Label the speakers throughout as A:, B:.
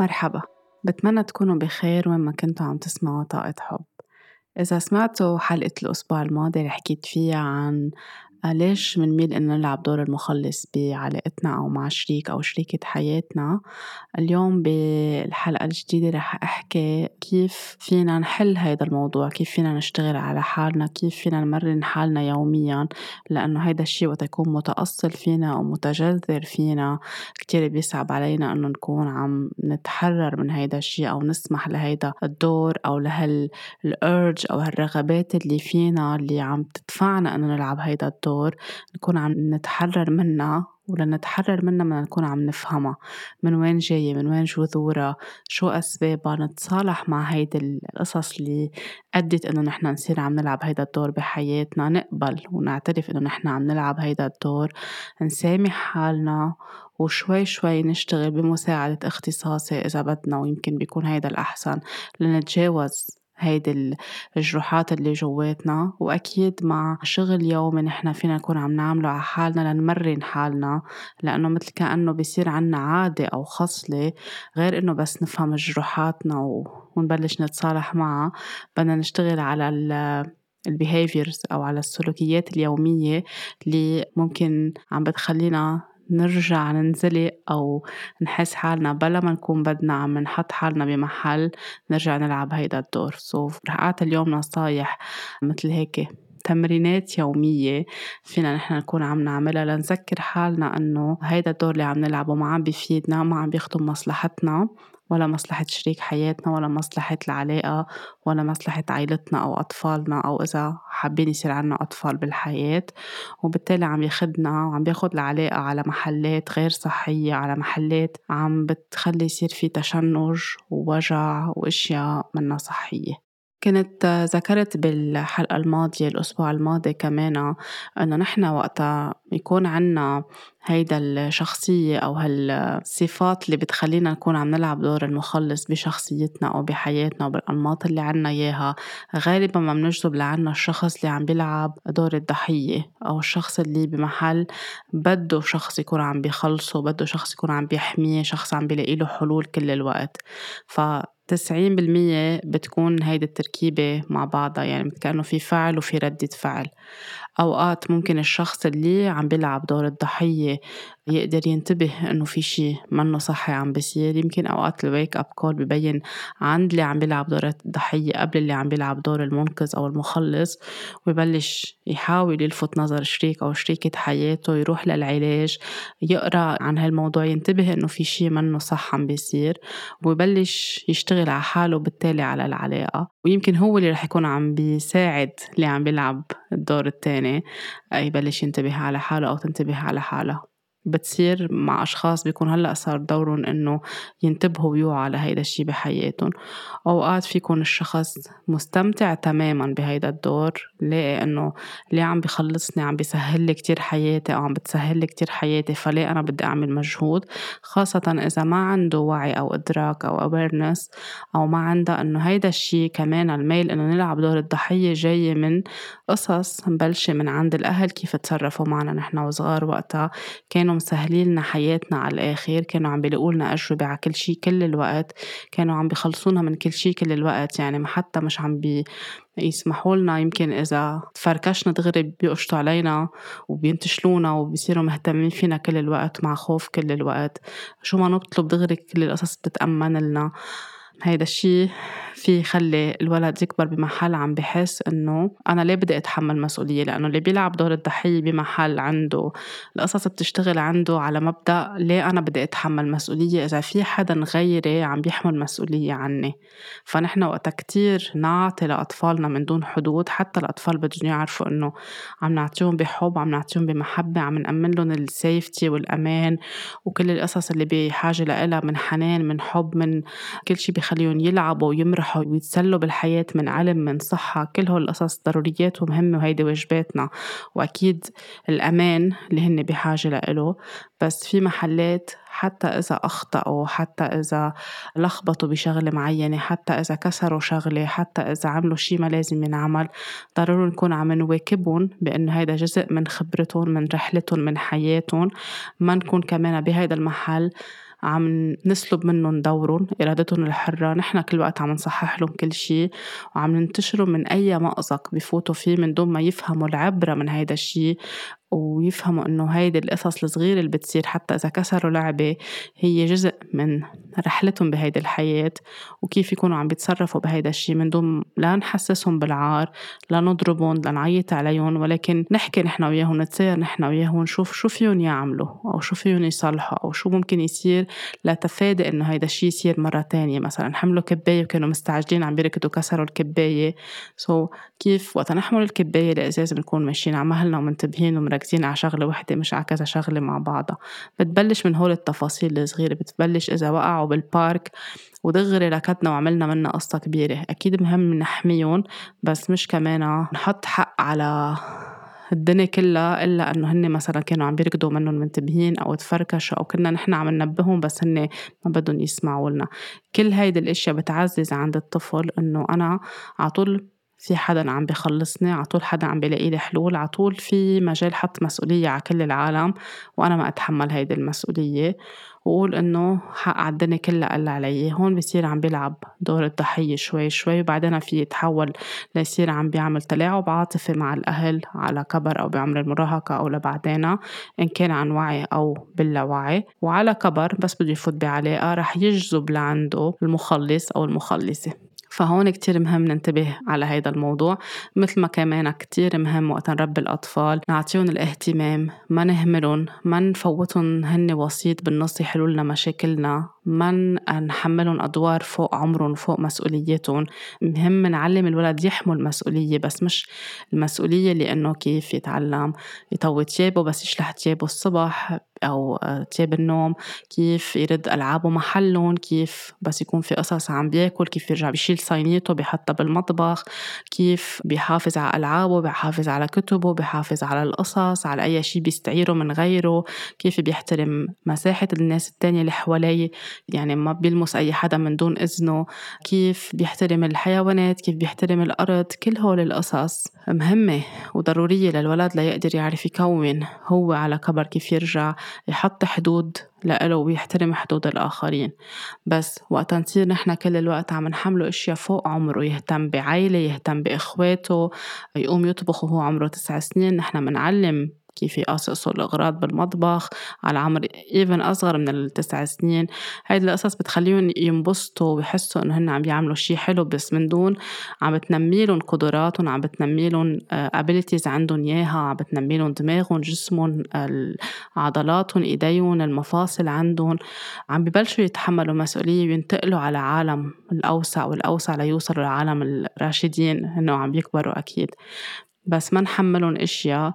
A: مرحبا. بتمنى تكونوا بخير وين ما كنتوا عم تسمعوا طاقة حب. إذا سمعتوا حلقة الأسبوع الماضي اللي حكيت فيها عن ليش منميل إنه نلعب دور المخلص بعلاقتنا أو مع شريك أو شريكة حياتنا. اليوم بالحلقة الجديدة رح أحكي كيف فينا نحل هيدا الموضوع كيف فينا نشتغل على حالنا كيف فينا نمرن حالنا يوميا لأنه هيدا الشي وقت يكون متأصل فينا أو متجذر فينا كتير بيصعب علينا إنه نكون عم نتحرر من هيدا الشي أو نسمح لهيدا الدور أو لهالأرج أو هالرغبات اللي فينا اللي عم تدفعنا إنه نلعب هيدا الدور. الدكتور نكون عم نتحرر منها ولنتحرر منها بدنا نكون عم نفهمها. من وين جاية؟ من وين جذورها شو أسبابها؟ نتصالح مع هيدي القصص اللي أدت إنه نحن نصير عم نلعب هيدا الدور بحياتنا نقبل ونعترف إنه نحن عم نلعب هيدا الدور نسامح حالنا وشوي شوي نشتغل بمساعدة اختصاصي إذا بدنا ويمكن بيكون هيدا الأحسن. لنتجاوز هيدي الجروحات اللي جواتنا وأكيد مع شغل يومي نحن فينا نكون عم نعمله على حالنا لنمرن حالنا لأنه مثل كأنه بيصير عنا عادة أو خصلة غير إنه بس نفهم جروحاتنا ونبلش نتصالح معها بدنا نشتغل على ال behaviors أو على السلوكيات اليومية اللي ممكن عم بتخلينا نرجع ننزلق أو نحس حالنا بلا ما نكون بدنا عم نحط حالنا بمحل نرجع نلعب هيدا الدور. so, رح أعطي اليوم نصايح مثل هيك تمرينات يومية فينا نحن نكون عم نعملها لنذكر حالنا إنه هيدا الدور اللي عم نلعبه ما عم بيفيدنا ما عم بيخدم مصلحتنا. ولا مصلحة شريك حياتنا ولا مصلحة العلاقة ولا مصلحة عائلتنا أو أطفالنا أو إذا حابين يصير عنا أطفال بالحياة. وبالتالي عم ياخدنا وعم بياخد العلاقة على محلات غير صحية على محلات عم بتخلي يصير في تشنج ووجع وأشياء منا صحية. كنت ذكرت بالحلقة الماضية الأسبوع الماضي كمان إنه نحن وقتها يكون عنا هيدا الشخصية أو هالصفات اللي بتخلينا نكون عم نلعب دور المخلص بشخصيتنا أو بحياتنا وبالأنماط اللي عنا إياها. غالبا ما بنجذب لعنا الشخص اللي عم بيلعب دور الضحية أو الشخص اللي بمحل بده شخص يكون عم بيخلصه بده شخص يكون عم بيحميه شخص عم بيلاقي له حلول كل الوقت. ف تسعين بالمية بتكون هيدي التركيبة مع بعضها يعني كأنه في فعل وفي ردة فعل. أوقات ممكن الشخص اللي عم بيلعب دور الضحية يقدر ينتبه إنه في شي منه صحي عم بيصير. يمكن أوقات ال wake up call ببين عند اللي عم بيلعب دور الضحية قبل اللي عم بيلعب دور المنقذ أو المخلص ويبلش يحاول يلفت نظر شريك أو شريكة حياته يروح للعلاج يقرأ عن هالموضوع ينتبه إنه في شي منه صح عم بيصير ويبلش يشتغل على حاله بالتالي على العلاقة. ويمكن هو اللي رح يكون عم بيساعد اللي عم بيلعب الدور التاني يبلش ينتبه على حاله أو تنتبه على حالها بتصير مع أشخاص بيكون هلأ صار دورهم إنه ينتبهوا ويوعوا على هيدا الشي بحياتهم. أوقات فيكون الشخص مستمتع تماما بهيدا الدور لاقي إنه ليه عم بخلصني عم بيسهل لي كتير حياتي أو عم بتسهل لي كتير حياتي فليه أنا بدي أعمل مجهود؟ خاصة إذا ما عنده وعي أو إدراك أو awareness أو ما عندها إنه هيدا الشي كمان الميل إنه نلعب دور الضحية جاية من قصص مبلشة من عند الأهل كيف تصرفوا معنا نحن وصغار وقتها. كانوا مسهلين لنا حياتنا على الآخر كانوا عم بيلاقوا لنا أجوبة على كل شي كل الوقت كانوا عم بيخلصونا من كل شي كل الوقت. يعني حتى مش عم بي يسمحوا لنا يمكن إذا تفركشنا دغري بيقشطوا علينا وبينتشلونا وبيصيروا مهتمين فينا كل الوقت مع خوف كل الوقت. شو ما نطلب دغري كل القصص بتتأمن لنا هيدا الشي في يخلي الولد يكبر بمحل عم بحس إنه أنا ليه بدي أتحمل مسؤولية؟ لأنه اللي بيلعب دور الضحية بمحل عنده القصص بتشتغل عنده على مبدأ ليه أنا بدي أتحمل مسؤولية؟ إذا في حدا غيري عم بيحمل مسؤولية عني. فنحن وقتها كتير نعطي لأطفالنا من دون حدود حتى الأطفال بدهم يعرفوا إنه عم نعطيهم بحب عم نعطيهم بمحبة عم نأمن لهم السيفتي والأمان وكل القصص اللي بحاجة لها من حنان من حب من كل شيء بخليهم يلعبوا ويمرحوا ويتسلوا بالحياة من علم من صحة. كل هول القصص ضروريات ومهمة وهيدي واجباتنا. وأكيد الأمان اللي هن بحاجة لإله بس في محلات حتى إذا أخطأوا حتى إذا لخبطوا بشغلة معينة حتى إذا كسروا شغلة حتى إذا عملوا شي ما لازم ينعمل ضروري نكون عم نواكبهم بأنه هيدا جزء من خبرتهم من رحلتهم من حياتهم. ما نكون كمان بهيدا المحل عم نسلب منهم دورهم إرادتهم الحرة نحن كل وقت عم نصحح لهم كل شي وعم ننتشرهم من أي مأزق بفوتوا فيه من دون ما يفهموا العبرة من هيدا الشي ويفهموا إنه هيدي القصص الصغيرة اللي بتصير حتى إذا كسروا لعبة هي جزء من رحلتهم بهيدي الحياة وكيف يكونوا عم بيتصرفوا بهيدا الشي من دون لا نحسسهم بالعار لا نضربهم لا نعيط عليهم ولكن نحكي نحن وياهم نتساير نحن وياهم ونشوف شو فيهم يعملوا أو شو فيهم يصلحوا أو شو ممكن يصير لتفادي إنه هيدا الشي يصير مرة تانية مثلا. حملوا كباية وكانوا مستعجلين عم بيركضوا كسروا الكباية. سو so, كيف وقت نحمل الكباية الإزاز بنكون ماشيين على مهلنا ومنتبهين ومركزين على شغلة وحدة مش على كذا شغلة مع بعضها. بتبلش من هول التفاصيل الصغيرة بتبلش إذا وقعوا بالبارك ودغري ركضنا وعملنا منا قصة كبيرة. أكيد مهم نحميهم بس مش كمان نحط حق على الدنيا كلها إلا إنه هن مثلا كانوا عم بيركضوا منهم منتبهين أو تفركشوا أو كنا نحن عم ننبههم بس هن ما بدهم يسمعوا لنا. كل هيدي الأشياء بتعزز عند الطفل إنه أنا على طول في حدا عم بخلصني على طول حدا عم بلاقي لي حلول على طول في مجال حط مسؤولية على كل العالم وأنا ما أتحمل هيدي المسؤولية. وقول إنه حق على الدنيا كلها قل علي. هون بصير عم بيلعب دور الضحية شوي شوي وبعدين في يتحول ليصير عم بيعمل تلاعب عاطفي مع الأهل على كبر أو بعمر المراهقة أو لبعدين إن كان عن وعي أو باللاوعي وعلى كبر بس بده يفوت بعلاقة رح يجذب لعنده المخلص أو المخلصة. فهون كتير مهم ننتبه على هيدا الموضوع. مثل ما كمان كتير مهم وقت نربي الأطفال نعطيهم الاهتمام ما نهملهم ما نفوتهم هن وسيط بالنص يحلوا لنا مشاكلنا ما نحملهم أدوار فوق عمرهم فوق مسؤولياتهم مهم نعلم الولد يحمل مسؤولية بس مش المسؤولية لأنه كيف يتعلم يطوي تيابه بس يشلح تيابه الصبح أو تياب النوم كيف يرد ألعابه محلهم كيف بس يكون في قصص عم بياكل كيف يرجع بيشيل صينيته بيحطها بالمطبخ كيف بيحافظ على ألعابه بيحافظ على كتبه بيحافظ على القصص على أي شيء بيستعيره من غيره كيف بيحترم مساحة الناس التانية اللي حواليه يعني ما بيلمس أي حدا من دون إذنه كيف بيحترم الحيوانات كيف بيحترم الأرض كل هول القصص مهمة وضرورية للولد ليقدر يعرف يكون هو على كبر كيف يرجع. يحط حدود لإله ويحترم حدود الآخرين. بس وقت نصير نحن كل الوقت عم نحمله أشياء فوق عمره يهتم بعائلة يهتم بإخواته يقوم يطبخ وهو عمره تسع سنين نحن منعلم كيف يقصقصوا الأغراض بالمطبخ على عمر even أصغر من التسع سنين. هيدي القصص بتخليهم ينبسطوا ويحسوا إنه هن عم بيعملوا شي حلو بس من دون عم بتنمي لهم قدراتهم عم بتنمي لهم abilities عندهم إياها عم بتنمي لهم دماغهم جسمهم عضلاتهم إيديهم المفاصل عندهم. عم ببلشوا يتحملوا مسؤولية وينتقلوا على عالم الأوسع والأوسع ليوصلوا لعالم الراشدين إنه عم بيكبروا أكيد. بس ما نحملهم أشياء.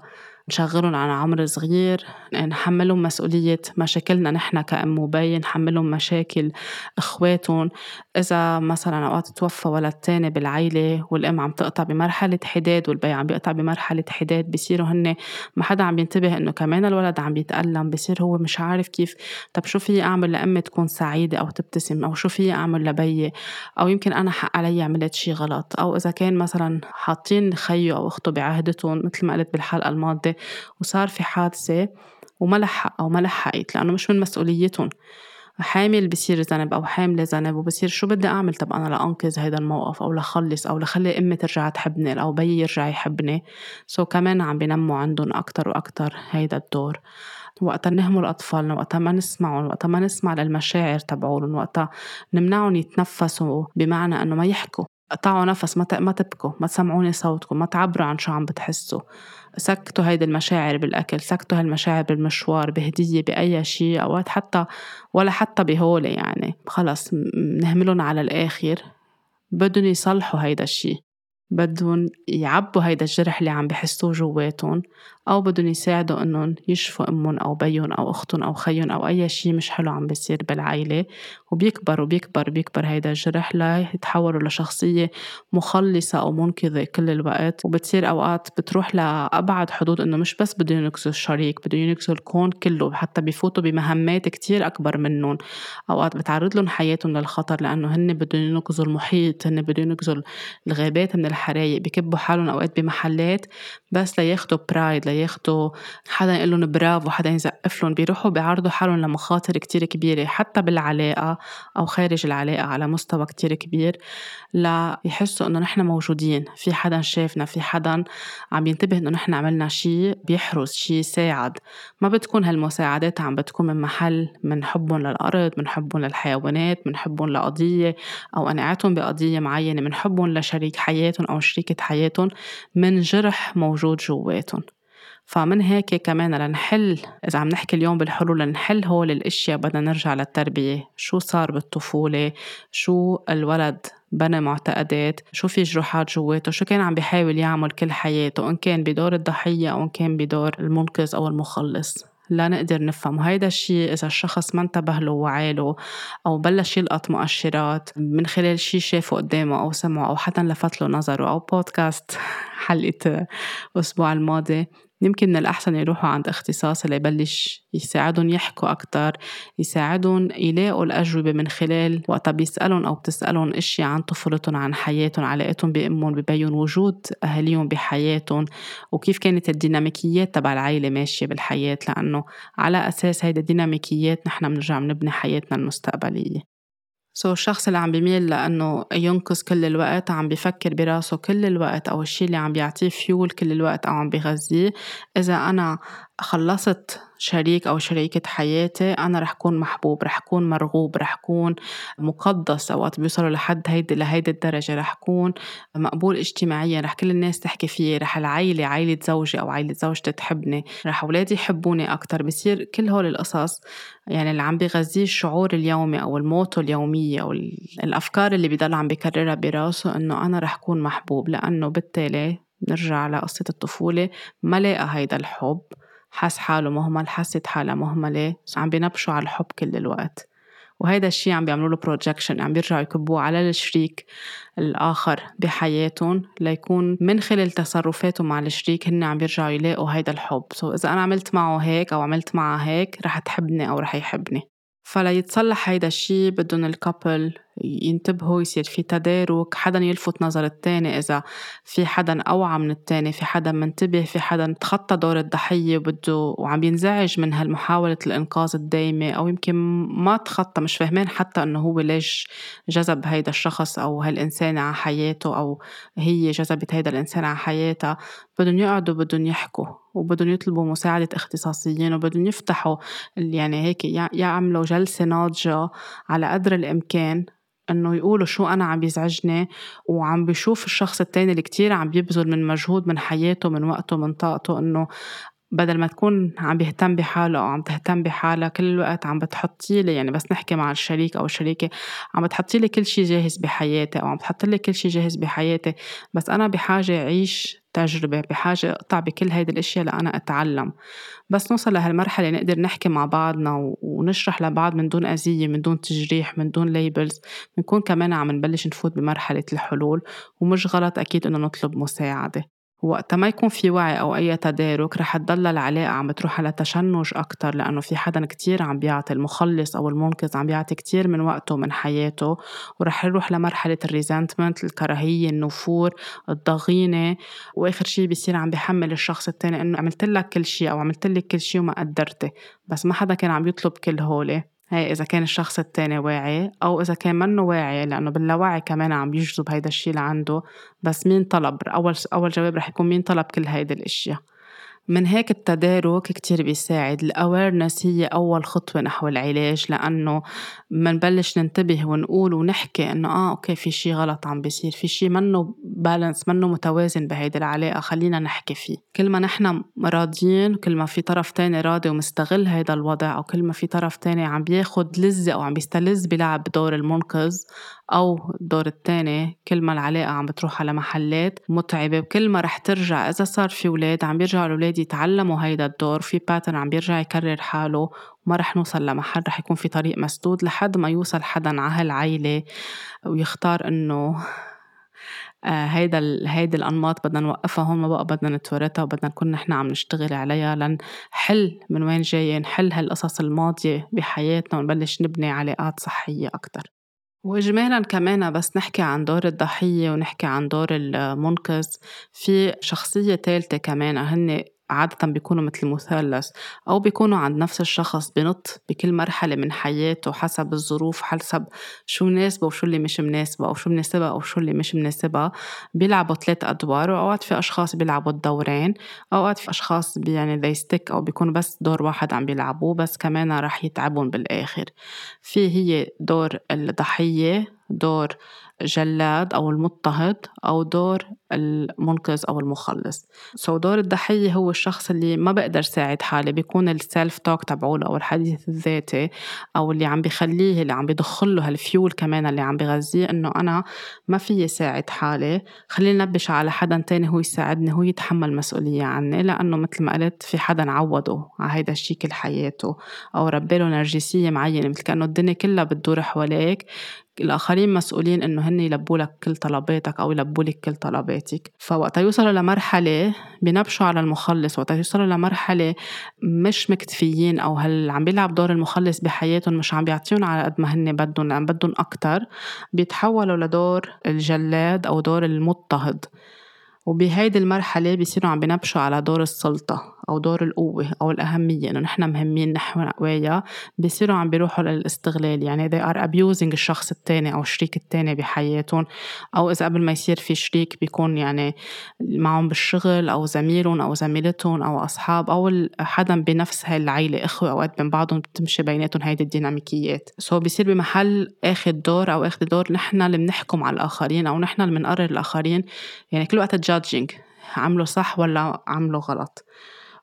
A: نشغلهم على عمر صغير نحملهم مسؤولية مشاكلنا نحن كأم وبي نحملهم مشاكل إخواتهم. إذا مثلا أوقات توفى ولد تاني بالعيلة والأم عم تقطع بمرحلة حداد والبي عم بيقطع بمرحلة حداد بصيروا هن ما حدا عم ينتبه إنه كمان الولد عم بيتألم بصير هو مش عارف كيف. طب شو في أعمل لأمي تكون سعيدة أو تبتسم؟ أو شو في أعمل لبيي أو يمكن أنا حق علي عملت شي غلط؟ أو إذا كان مثلا حاطين خيه أو أخته بعهدتهم مثل ما قلت بالحلقة الماضية وصار في حادثة وما لحق أو ما لحقت لأنه مش من مسؤوليتهم. حامل بصير ذنب أو حاملة ذنب وبصير شو بدي أعمل؟ طب أنا لأنقذ هيدا الموقف أو لخلص أو لخلي أمي ترجع تحبني أو بيي يرجع يحبني. سو كمان عم بينموا عندهم أكتر وأكتر هيدا الدور. وقتا نهمل أطفالنا وقتا ما نسمعهم وقتا ما نسمع للمشاعر تبعولن وقتا نمنعهم يتنفسوا بمعنى إنه ما يحكوا. قطعوا نفس ما تبكوا ما تسمعوني صوتكم ما تعبروا عن شو عم بتحسوا. سكتوا هيدي المشاعر بالأكل سكتوا هالمشاعر بالمشوار بهدية بأي شيء أوقات حتى ولا حتى بهولة يعني. خلص نهملهم على الآخر. بدهم يصلحوا هيدا الشيء بدهم يعبوا هيدا الجرح اللي عم بحسوه جواتهم. أو بدهم يساعدوا إنهم يشفوا أمهم أو بيهم أو أختهم أو خيهم أو أي شيء مش حلو عم بيصير بالعيلة وبيكبر وبيكبر بيكبر هيدا الجرح ليتحولوا لشخصية مخلصة أو منقذة كل الوقت. وبتصير أوقات بتروح لأبعد حدود إنه مش بس بدهم ينقذوا الشريك بدهم ينقذوا الكون كله حتى بفوتوا بمهمات كتير أكبر منهم. أوقات بتعرض لهم حياتهم للخطر لأنه هن بدهم ينقذوا المحيط هن بدهم ينقذوا الغابات من الحرايق بكبوا حالهم أوقات بمحلات بس لياخدوا برايد لياخدوا حدا يقول لهم برافو حدا يزقف لهم بيروحوا بيعرضوا حالهم لمخاطر كتير كبيرة حتى بالعلاقة أو خارج العلاقة على مستوى كتير كبير ليحسوا إنه نحن موجودين في حدا شافنا في حدا عم ينتبه إنه نحن عملنا شي بيحرس شي يساعد ما بتكون هالمساعدات عم بتكون من محل من حبهم للأرض من حبهم للحيوانات من حبهم لقضية أو قناعتهم بقضية معينة من حبهم لشريك حياتهم أو شريكة حياتهم من جرح موجود جواتهم. فمن هيك كمان لنحل إذا عم نحكي اليوم بالحلول لنحل هول الأشياء بدنا نرجع للتربية. شو صار بالطفولة؟ شو الولد بنى معتقدات؟ شو في جروحات جواته؟ شو كان عم بيحاول يعمل كل حياته؟ إن كان بدور الضحية أو إن كان بدور المنقذ أو المخلص. لا نقدر نفهم. وهيدا الشيء إذا الشخص ما انتبه له وعاله أو بلش يلقط مؤشرات من خلال شيء شافه قدامه أو سمعه أو حتى لفت له نظره أو بودكاست حلقة الأسبوع الماضي يمكن من الأحسن يروحوا عند اختصاص اللي يبلش يساعدهم يحكوا أكتر يساعدهم يلاقوا الأجوبة من خلال وقتها بيسألهم أو بتسألهم أشياء عن طفولتهم عن حياتهم علاقتهم بأمهم ببين وجود أهاليهم بحياتهم وكيف كانت الديناميكيات تبع العائلة ماشية بالحياة لأنه على أساس هيدا الديناميكيات نحن بنرجع بنبني حياتنا المستقبلية. so, الشخص اللي عم بيميل لأنه ينقذ كل الوقت عم بيفكر براسه كل الوقت أو الشيء اللي عم بيعطيه فيول كل الوقت أو عم بيغذيه إذا أنا خلصت شريك أو شريكة حياتي أنا رح كون محبوب رح كون مرغوب رح كون مقدس أوقات بيوصلوا لحد هيدي لهيدي الدرجة. رح كون مقبول اجتماعيا رح كل الناس تحكي فيي رح العيلة عيلة زوجي أو عيلة زوجتي تحبني رح أولادي يحبوني أكتر. بصير كل هول القصص يعني اللي عم بغذيه الشعور اليومي أو ال motto اليومية أو الأفكار اللي بضل عم بكررها براسه إنه أنا رح كون محبوب. لأنه بالتالي نرجع لقصة الطفولة ما لاقى هيدا الحب. حس حاله مهمل حست حالها مهملة عم بينبشوا على الحب كل الوقت. وهيدا الشيء عم بيعملوا له projection عم بيرجعوا يكبوه على الشريك الآخر بحياتهم ليكون من خلال تصرفاتهم مع الشريك هن عم بيرجعوا يلاقوا هيدا الحب. so إذا أنا عملت معه هيك أو عملت معها هيك رح تحبني أو رح يحبني. فليتصلح هيدا الشيء بدهم الكابل ينتبهوا يصير في تدارك حدا يلفت نظر التاني إذا في حدا أوعى من التاني في حدا منتبه في حدا تخطى دور الضحية وبده وعم ينزعج من هالمحاولة الإنقاذ الدايمة أو يمكن ما تخطى مش فاهمين حتى إنه هو ليش جذب هيدا الشخص أو هالإنسانة على حياته أو هي جذبت هيدا الإنسان على حياتها. بدهم يقعدوا بدهم يحكوا وبدهم يطلبوا مساعدة اختصاصيين وبدهم يفتحوا يعني هيك يعملوا جلسة ناضجة على قدر الإمكان. إنه يقولوا شو أنا عم بيزعجني وعم بشوف الشخص التاني اللي كتير عم بيبذل من مجهود من حياته من وقته من طاقته إنه بدل ما تكون عم بيهتم بحاله أو عم تهتم بحالها كل الوقت عم بتحطي لي يعني بس نحكي مع الشريك أو الشريكة عم بتحطي لي كل شيء جاهز بحياتي أو عم بتحط لي كل شيء جاهز بحياتي. بس أنا بحاجة أعيش تجربة بحاجة أقطع بكل هيدي الأشياء لأنا أتعلم. بس نوصل لهالمرحلة نقدر نحكي مع بعضنا ونشرح لبعض من دون أذية من دون تجريح من دون labels بنكون كمان عم نبلش نفوت بمرحلة الحلول ومش غلط أكيد إنه نطلب مساعدة. وقتا ما يكون في وعي أو أي تدارك رح تضل العلاقة عم بتروح على تشنج أكتر لأنه في حدا كتير عم بيعطي المخلص أو المنقذ عم بيعطي كتير من وقته ومن حياته ورح يروح لمرحلة ال resentment الكراهية النفور الضغينة وآخر شي بيصير عم بيحمل الشخص التاني إنه عملت لك كل شي أو عملت لك كل شي وما قدرتي بس ما حدا كان عم يطلب كل هولي. هي إذا كان الشخص التاني واعي أو إذا كان منه واعي لأنه باللاوعي كمان عم بيجذب هيدا الشي لعنده. بس مين طلب؟ أول أول جواب رح يكون مين طلب كل هيدي الأشياء؟ من هيك التدارك كتير بيساعد. ال awareness هي أول خطوة نحو العلاج لأنه منبلش ننتبه ونقول ونحكي إنه آه okay في شي غلط عم بيصير في شي منه balance منه متوازن بهيدي العلاقة خلينا نحكي فيه. كل ما نحن راضيين كل ما في طرف تاني راضي ومستغل هيدا الوضع أو كل ما في طرف تاني عم بياخد لذة أو عم بيستلذ بلعب دور المنقذ أو الدور التاني كل ما العلاقة عم بتروح على محلات متعبة وكل ما رح ترجع إذا صار في ولاد عم بيرجعوا الولاد يتعلموا هيدا الدور في pattern عم بيرجع يكرر حاله وما رح نوصل لمحل رح يكون في طريق مسدود لحد ما يوصل حدا على هالعيلة ويختار إنه آه، هيدا هيدي الأنماط بدنا نوقفها هون ما بقى بدنا نتورطها وبدنا نكون نحن عم نشتغل عليها لنحل من وين جاية نحل هالقصص الماضية بحياتنا ونبلش نبني علاقات صحية أكتر. وإجمالا كمان بس نحكي عن دور الضحية ونحكي عن دور المنقذ في شخصية ثالثة كمان هن عادة بيكونوا مثل مثلث أو بيكونوا عند نفس الشخص بنط بكل مرحلة من حياته حسب الظروف حسب شو مناسبة وشو اللي مش مناسبة أو شو مناسبة أو شو اللي مش مناسبة بيلعبوا ثلاث أدوار وأوقات في أشخاص بيلعبوا الدورين أوقات في أشخاص يعني they stick أو بيكونوا بس دور واحد عم بيلعبوه بس كمان رح يتعبون بالآخر. في هي دور الضحية دور جلاد أو المضطهد أو دور المنقذ أو المخلص. so دور الضحية هو الشخص اللي ما بقدر ساعد حالي بيكون ال self talk تبعوله أو الحديث الذاتي أو اللي عم بخليه اللي عم بدخله هالفيول كمان اللي عم بغذيه إنه أنا ما في ساعد حالي. خليني نبش على حدا تاني هو يساعدني هو يتحمل مسؤولية عني لأنه مثل ما قلت في حدا عوضه على هيدا الشي كل حياته. أو ربيله نرجسية معينة مثل كأنه الدنيا كلها بتدور حواليك. الآخرين مسؤولين إنه هن يلبوا لك كل طلباتك أو يلبوا لك كل طلباتك. فوقت يوصلوا لمرحلة بنبشوا على المخلص وقت يوصلوا لمرحلة مش مكتفيين أو هل عم بيلعب دور المخلص بحياتهم مش عم بيعطيهم على قد ما هن بدهم لأن بدهم أكتر بيتحولوا لدور الجلاد أو دور المضطهد. وبهيدي المرحلة بيصيروا عم بنبشوا على دور السلطة. أو دور القوة أو الأهمية إنه نحن مهمين نحن قوايا بيصيروا عم بيروحوا للاستغلال. يعني they are abusing الشخص التاني أو الشريك التاني بحياتهم. أو إذا قبل ما يصير في شريك بيكون يعني معهم بالشغل أو زميلهم أو زميلتهم أو أصحاب أو حدا بنفس هاي العيلة. إخوة أوقات بين بعضهم بتمشي بيناتهم هيدي الديناميكيات. so بيصير بمحل آخذ دور أو آخذ دور نحن اللي بنحكم على الآخرين أو نحن اللي بنقرر الآخرين. يعني كل وقت judging عملوا صح ولا عملوا غلط.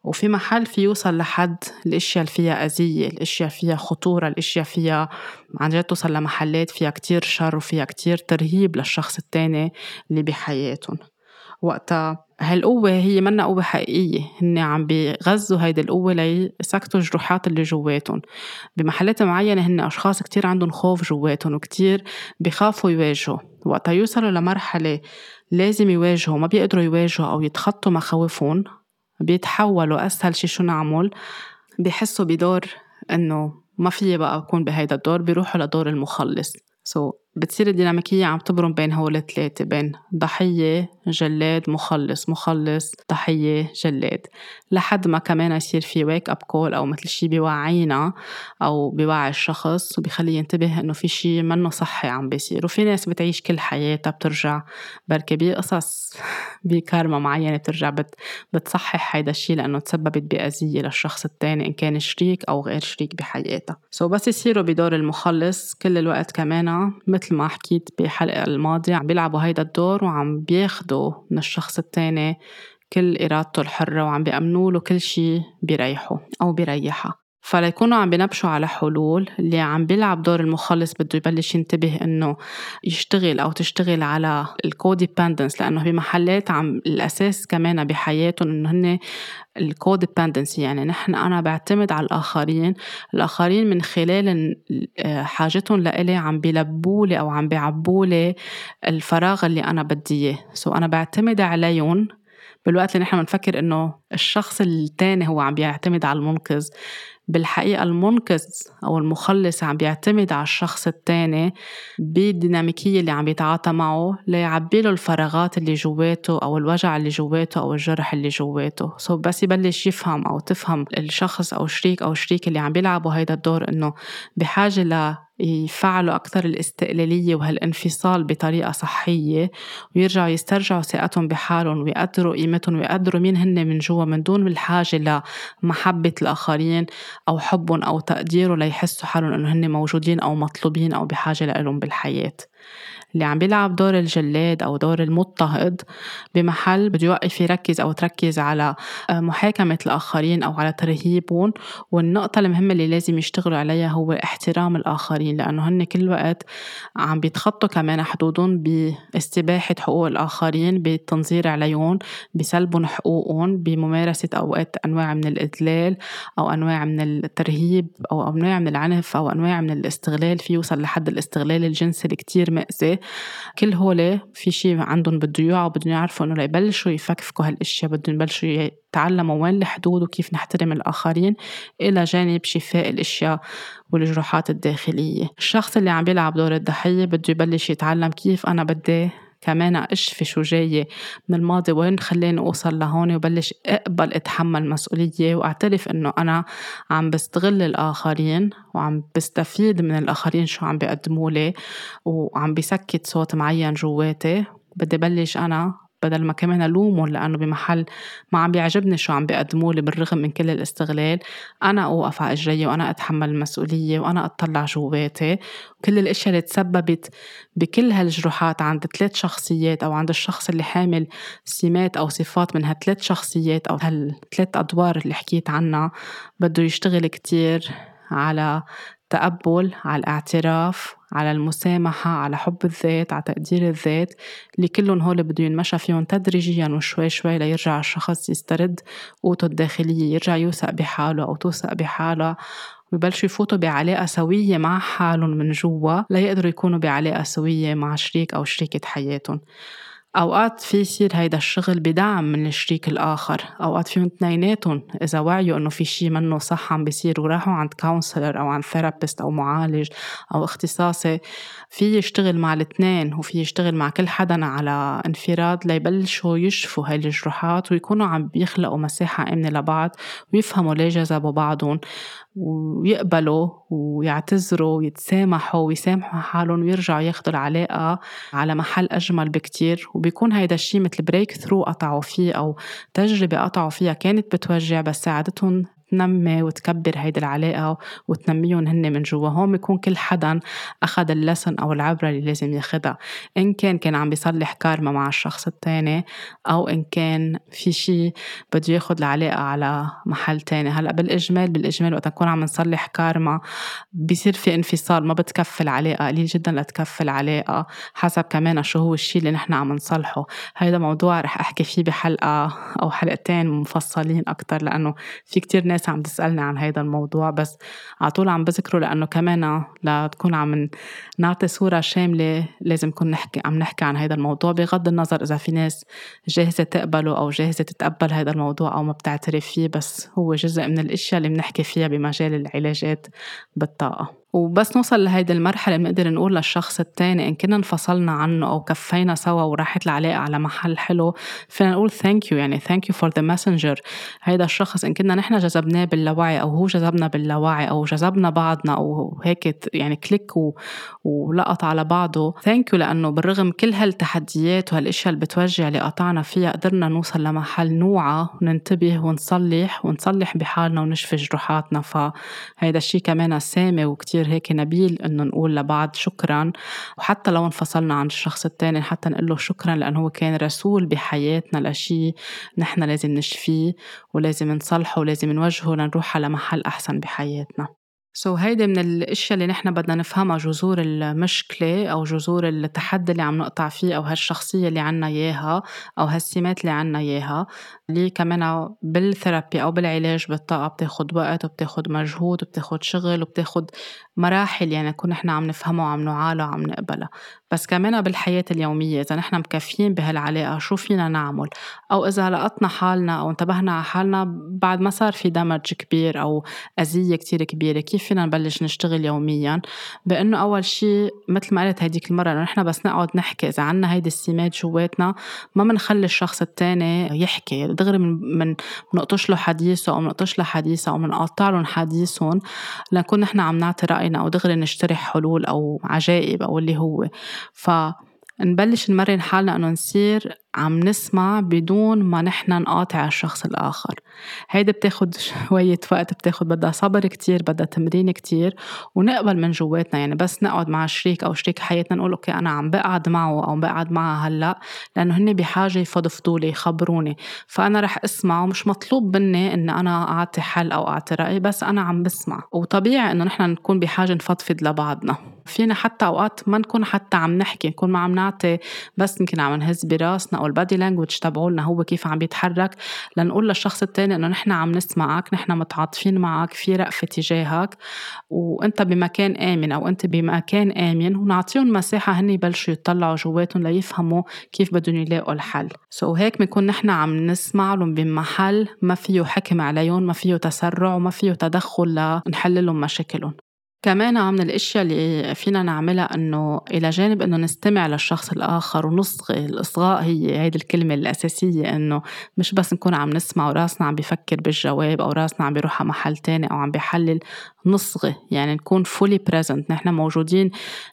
A: وفي محل في يوصل لحد الأشياء اللي فيها أذية الأشياء فيها خطورة الأشياء فيها عن جد توصل لمحلات فيها كتير شر وفيها كتير ترهيب للشخص التاني اللي بحياتهم. وقتها هالقوة هي منا قوة حقيقية هن عم بيغذوا هيدي القوة ليسكتوا الجروحات اللي جواتهم. بمحلات معينة هن أشخاص كتير عندهم خوف جواتهم وكتير بخافوا يواجهوا. وقتها يوصلوا لمرحلة لازم يواجهوا ما بيقدروا يواجهوا أو يتخطوا مخاوفهم. بيتحولوا أسهل شي شو نعمل بحسوا بدور إنه ما في بقى أكون بهيدا الدور بيروحوا لدور المخلص. so, بتصير الديناميكية عم تبرم بين هول الثلاثة بين ضحية جلاد مخلص مخلص ضحية جلاد. لحد ما كمان يصير في wake up call أو مثل شي بيوعينا أو بيوعي الشخص وبيخليه ينتبه إنه في شي منه صحي عم بيصير. وفي ناس بتعيش كل حياتها بترجع بركي بقصص بكارما معينة بترجع بت بتصحح هيدا الشي لأنه تسببت بأذية للشخص التاني إن كان شريك أو غير شريك بحياتها. سو so بس يصيروا بدور المخلص كل الوقت كمان. مثل ما حكيت بالحلقة الماضية عم بيلعبوا هيدا الدور وعم بياخدوا من الشخص التاني كل إرادته الحرة وعم بيأمنوا له كل شي بيريحه أو بيريحها. فليكونوا عم بنبشوا على حلول. اللي عم بيلعب دور المخلص بده يبلش ينتبه إنه يشتغل أو تشتغل على ال codependence لأنه بمحلات عم الأساس كمان بحياتهم إنه هن ال codependency يعني نحن أنا بعتمد على الآخرين. الآخرين من خلال حاجتهم لإلي عم بيلبولي أو عم بيعبولي الفراغ اللي أنا بدي إياه. so أنا بعتمد عليهم. بالوقت اللي نحن بنفكر إنه الشخص التاني هو عم بيعتمد على المنقذ. بالحقيقة المنقذ أو المخلص عم بيعتمد على الشخص التاني بالديناميكية اللي عم بيتعاطى معه ليعبي له الفراغات اللي جواته أو الوجع اللي جواته أو الجرح اللي جواته. سو بس يبلش يفهم أو تفهم الشخص أو شريك أو شريك اللي عم بيلعبوا هيدا الدور إنه بحاجة ل يفعلوا أكثر الاستقلالية وهالانفصال بطريقة صحية ويرجعوا يسترجعوا ثقتهم بحالهم ويقدروا قيمتهم ويقدروا مين هن من جوا من دون الحاجة لمحبة الآخرين أو حبهم أو تقديره ليحسوا حالهم إنه هن موجودين أو مطلوبين أو بحاجة لهم بالحياة. اللي عم بيلعب دور الجلاد أو دور المضطهد بمحل بده يوقف يركز أو تركز على آه، محاكمة الآخرين أو على ترهيبهم. والنقطة المهمة اللي لازم يشتغلوا عليها هو احترام الآخرين لأنه هن كل وقت عم بيتخطوا كمان حدودهم باستباحة حقوق الآخرين بالتنظير عليهم بسلبهم حقوقهم بممارسة أوقات أنواع من الإذلال أو أنواع من الترهيب أو أنواع من العنف أو أنواع من الاستغلال في يوصل لحد الاستغلال الجنسي اللي مأذي كل هول في شيء عندهم بده يوعوا بدهم يعرفوا إنه ليبلشوا يفكفكوا هالأشياء بدهم يبلشوا يتعلموا وين الحدود وكيف نحترم الآخرين إلى جانب شفاء الأشياء والجروحات الداخلية. الشخص اللي عم بيلعب دور الضحية بده يبلش يتعلم كيف أنا بدي كمان اشفي شو جاي من الماضي وين خلاني أوصل لهون وبلش أقبل أتحمل مسؤولية وأعترف إنه أنا عم بستغل الآخرين وعم بستفيد من الآخرين شو عم بيقدموا لي وعم بسكت صوت معين جواتي. بدي بلش أنا بدل ما كمان ألومهم لأنه بمحل ما عم بيعجبني شو عم بيقدموا لي بالرغم من كل الاستغلال. أنا أوقف على إجري وأنا أتحمل المسؤولية وأنا أطلع جواتي وكل الأشياء اللي تسببت بكل هالجروحات عند ثلاث شخصيات أو عند الشخص اللي حامل سمات أو صفات من هالثلاث شخصيات أو هالثلاث أدوار اللي حكيت عنها بده يشتغل كتير على التقبل على الاعتراف على المسامحة على حب الذات على تقدير الذات اللي كلهم هول بده ينمشى فيهم تدريجيا وشوي شوي ليرجع الشخص يسترد قوته الداخلية يرجع يوثق بحاله أو توثق بحالها ويبلشوا يفوتوا بعلاقة سوية مع حالهم من جوا ليقدروا يكونوا بعلاقة سوية مع شريك أو شريكة حياتهم. أوقات في يصير هيدا الشغل بدعم من الشريك الآخر. أوقات فيهم اثنيناتهم إذا وعيوا إنه في شي منه صح عم بيصير وراحوا عند counselor أو عند therapist أو معالج أو اختصاصي. في يشتغل مع الاثنين وفي يشتغل مع كل حدا على انفراد ليبلشوا يشفوا هاي الجروحات ويكونوا عم بيخلقوا مساحة آمنة لبعض ويفهموا ليه جذبوا بعضهم ويقبلوا ويعتذروا ويتسامحوا ويسامحوا حالهم ويرجعوا ياخدوا العلاقة على محل أجمل بكتير. وبيكون هيدا الشيء مثل breakthrough قطعوا فيه أو تجربة قطعوا فيها كانت بتوجع بس ساعدتهم تنمي وتكبر هيدي العلاقة وتنميهم هن من جوا. هون بيكون كل حدا أخذ ال lesson أو العبرة اللي لازم ياخدها. إن كان كان عم بيصلح كارما مع الشخص التاني أو إن كان في شي بده ياخد العلاقة على محل تاني. هلأ بالإجمال بالإجمال وقت نكون عم نصلح كارما بيصير في انفصال ما بتكفي العلاقة قليل جدا لتكفي العلاقة حسب كمان شو هو الشي اللي نحن عم نصلحه. هيدا موضوع رح أحكي فيه بحلقة أو حلقتين مفصلين أكتر لأنه في كتير ناس ناس عم تسألني عن هذا الموضوع بس على طول عم بذكره لأنه كمان لتكون عم نعطي صورة شاملة لازم نكون نحكي عم نحكي عن هذا الموضوع بغض النظر إذا في ناس جاهزة تقبله أو جاهزة تتقبل هذا الموضوع أو ما بتعترف فيه بس هو جزء من الأشياء اللي بنحكي فيها بمجال العلاجات بالطاقة. وبس نوصل لهيدي المرحلة بنقدر نقول للشخص التاني إن كنا انفصلنا عنه أو كفينا سوا وراحت العلاقة على محل حلو فينا نقول thank you يعني thank you for the messenger هيدا الشخص إن كنا نحن جذبناه باللاوعي أو هو جذبنا باللاوعي أو جذبنا بعضنا أو هيك يعني click و... ولقط على بعضه. thank you لأنه بالرغم كل هالتحديات وهالأشياء اللي بتوجع اللي قطعنا فيها قدرنا نوصل لمحل نوعى وننتبه ونصلح ونصلح بحالنا ونشفي جروحاتنا فهيدا الشيء كمان سامي وكتير كتير هيك نبيل إنه نقول لبعض شكرا. وحتى لو انفصلنا عن الشخص التاني حتى نقول له شكرا لأنه هو كان رسول بحياتنا لشيء نحن لازم نشفيه ولازم نصلحه ولازم نوجهه لنروح على محل أحسن بحياتنا. سو so هيدي من الأشياء اللي نحن بدنا نفهمها جذور المشكلة أو جذور التحدي اللي عم نقطع فيه أو هالشخصية اللي عنا إياها أو هالسمات اللي عنا إياها. اللي كمان بالثيرابي أو بالعلاج بالطاقة بتاخد وقت وبتاخد مجهود وبتاخد شغل وبتاخد مراحل يعني نكون نحن عم نفهمها وعم نعالها وعم نقبلها. بس كمان بالحياة اليومية إذا نحن مكفيين بهالعلاقة شو فينا نعمل؟ أو إذا لقطنا حالنا أو انتبهنا على حالنا بعد ما صار في دمج كبير أو أذية كتير كبيرة كيف فينا نبلش نشتغل يوميا؟ بأنه أول شيء مثل ما قلت هيديك المرة إنه نحن بس نقعد نحكي إذا عنا هيدي السمات جواتنا ما بنخلي الشخص التاني يحكي. دغري من من منقطش له حديثه أو منقطش له حديثه أو منقطع لهم حديثهم لنكون نحن عم نعطي رأينا أو دغري نشترح حلول أو عجائب أو اللي هو. ف نبلش نمرن حالنا إنه نصير عم نسمع بدون ما نحن نقاطع الشخص الآخر. هيدا بتاخد شوية وقت بتاخد بدها صبر كتير بدها تمرين كتير ونقبل من جواتنا. يعني بس نقعد مع شريك أو شريك حياتنا نقول أوكي أنا عم بقعد معه أو بقعد معها هلأ لأنه هن بحاجة يفضفضوا لي يخبروني. فأنا رح أسمع ومش مطلوب مني إن أنا أعطي حل أو أعطي رأي بس أنا عم بسمع. وطبيعي إنه نحن نكون بحاجة نفضفض لبعضنا. فينا حتى أوقات ما نكون حتى عم نحكي نكون ما عم نعطي بس يمكن عم نهز براسنا أو ال body language تبعولنا هو كيف عم بيتحرك لنقول للشخص التاني إنه نحن عم نسمعك نحن متعاطفين معك في رأفة تجاهك وأنت بمكان آمن أو أنت بمكان آمن ونعطيهم مساحة هن يبلشوا يطلعوا جواتهم ليفهموا كيف بدهم يلاقوا الحل. so هيك بنكون نحن عم نسمع لهم بمحل ما فيه حكم عليهم ما فيه تسرع وما فيه تدخل لنحل لهم مشاكلهم. كمان من الاشياء اللي فينا نعملها انه إلى جانب انه نستمع للشخص الآخر ونصغي الاصغاء هي هيدي الكلمة الأساسية انه مش بس نكون عم نسمع وراسنا عم بيفكر بالجواب أو راسنا عم بيروح على محل تاني أو عم بيحلل نصغي يعني نكون fully present. نحن موجودين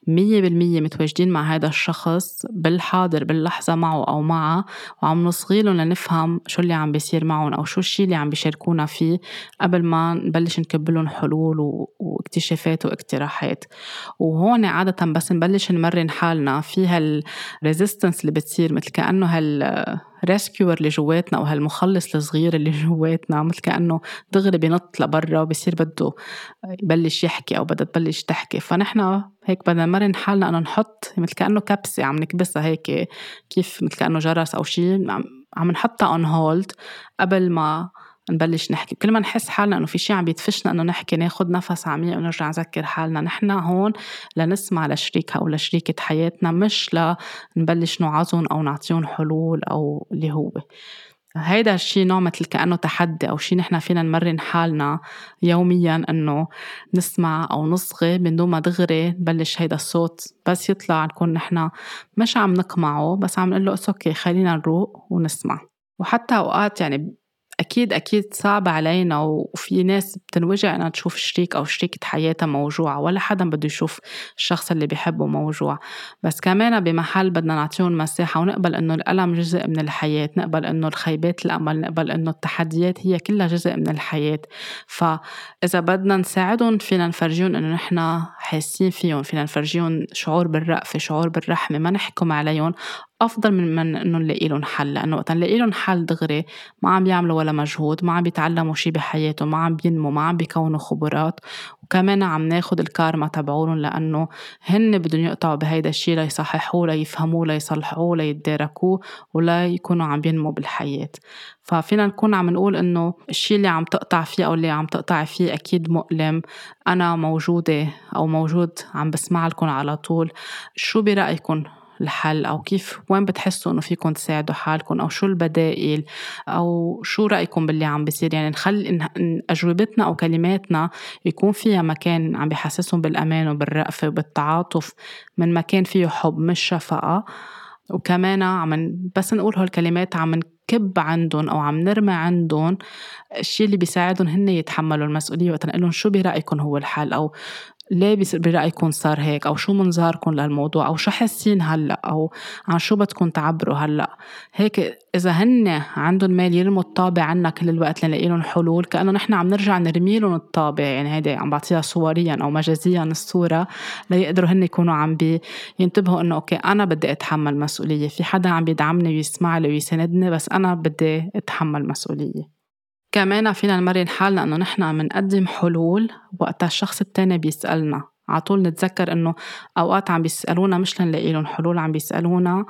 A: مية بالمية متواجدين مع هذا الشخص بالحاضر باللحظة معه أو معها وعم نصغي لهم لنفهم شو اللي عم بيصير معهم أو شو الشي اللي عم بيشاركونا فيه قبل ما نبلش نكب لهم حلول واكتشافات واقتراحات. وهون عادة بس نبلش نمرن حالنا في هال resistance اللي بتصير مثل كأنه هال rescuer اللي جواتنا أو هالمخلص الصغير اللي جواتنا مثل كأنه دغري بينط لبرا وبصير بده يبلش يحكي أو بدها تبلش تحكي. فنحن هيك بدنا نمرن حالنا إنه نحط مثل كأنه كبسة عم نكبسها هيك كيف مثل كأنه جرس أو شيء عم نحطها on hold قبل ما نبلش نحكي. كل ما نحس حالنا إنه في شيء عم يدفشنا إنه نحكي ناخد نفس عميق ونرجع نذكر حالنا. نحن هون لنسمع لشريكنا أو لشريكة حياتنا مش لنبلش نوعظهم أو نعطيهم حلول أو اللي هو. هيدا الشيء نوع مثل كأنه تحدي أو شيء نحن فينا نمرن حالنا يوميا إنه نسمع أو نصغي من دون ما دغري نبلش هيدا الصوت. بس يطلع نكون نحن مش عم نقمعه بس عم نقول له أوكي خلينا نروق ونسمع. وحتى أوقات يعني أكيد أكيد صعب علينا وفي ناس بتنوجع إنها تشوف شريك أو شريكة حياتها موجوعة ولا حدا بده يشوف الشخص اللي بيحبه موجوع. بس كمان بمحل بدنا نعطيهم مساحة ونقبل إنه الألم جزء من الحياة نقبل إنه الخيبات الأمل نقبل إنه التحديات هي كلها جزء من الحياة. فإذا بدنا نساعدهم فينا نفرجيهم إنه نحن حاسين فيهم فينا نفرجيهم شعور بالرأفة شعور بالرحمة ما نحكم عليهم. أفضل من من إنه نلاقي لهم حل لأنه وقت نلاقي لهم حل دغري ما عم يعملوا ولا مجهود ما عم بيتعلموا شيء بحياتهم ما عم بينموا ما عم بيكونوا خبرات وكمان عم ناخد الكارما تبعولهم لأنه هن بدهم يقطعوا بهيدا الشيء ليصححوه ليفهموه ليصلحوه ليتداركوه ولا يكونوا عم بينموا بالحياة. ففينا نكون عم نقول إنه الشيء اللي عم تقطع فيه أو اللي عم تقطع فيه أكيد مؤلم. أنا موجودة أو موجود عم بسمع لكم على طول. شو برأيكم؟ الحل أو كيف وين بتحسوا إنه فيكم تساعدوا حالكم أو شو البدائل أو شو رأيكم باللي عم بيصير؟ يعني نخلي أجوبتنا أو كلماتنا يكون فيها مكان عم بيحسسهم بالأمان وبالرأفة وبالتعاطف من مكان فيه حب مش شفقة وكمان عم بس نقول هالكلمات عم نكب عندهم أو عم نرمي عندهم الشيء اللي بيساعدهم هن يتحملوا المسؤولية وقت نقول لهم شو برأيكم هو الحل أو ليه برأيكم صار هيك؟ أو شو منظاركم للموضوع؟ أو شو حاسين هلأ؟ أو عن شو بدكم تعبروا هلأ؟ هيك إذا هن عندهم مال يرموا الطابع عنا كل الوقت لنلاقي لهم حلول كأنه نحن عم نرجع نرمي لهم الطابع. يعني هيدي عم بعطيها صوريا أو مجازيا الصورة ليقدروا هن يكونوا عم بينتبهوا إنه أوكي أنا بدي أتحمل مسؤولية. في حدا عم بيدعمني ويسمع لي ويساندني بس أنا بدي أتحمل مسؤولية. كمان فينا نمرن حالنا إنه نحن بنقدم حلول وقتها الشخص التاني بيسألنا. على طول نتذكر إنه أوقات عم بيسألونا مش لنلاقي لهم حلول عم بيسألونا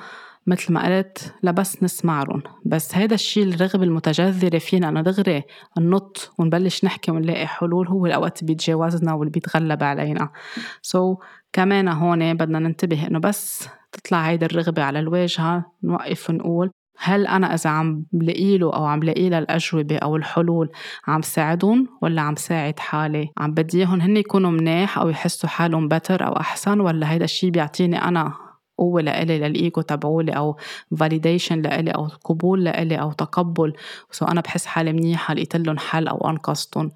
A: مثل ما قلت لبس نسمع لهم بس هذا الشيء الرغبة المتجذرة فينا إنه دغري ننط ونبلش نحكي ونلاقي حلول هو الأوقات بيتجاوزنا واللي بيتغلب علينا. سو so, كمان هون بدنا ننتبه إنه بس تطلع هيدي الرغبة على الواجهة نوقف ونقول هل أنا إذا عم بلاقي له أو عم لاقي الأجوبة أو الحلول عم ساعدهم ولا عم ساعد حالي؟ عم بدي إياهم هن يكونوا مناح أو يحسوا حالهم بتر أو أحسن ولا هيدا الشيء بيعطيني أنا قوة لإلي للإيجو تبعولي أو validation لإلي أو قبول لإلي أو تقبل. so أنا بحس حالي منيحة لقيت لهم حل أو أنقذتهم.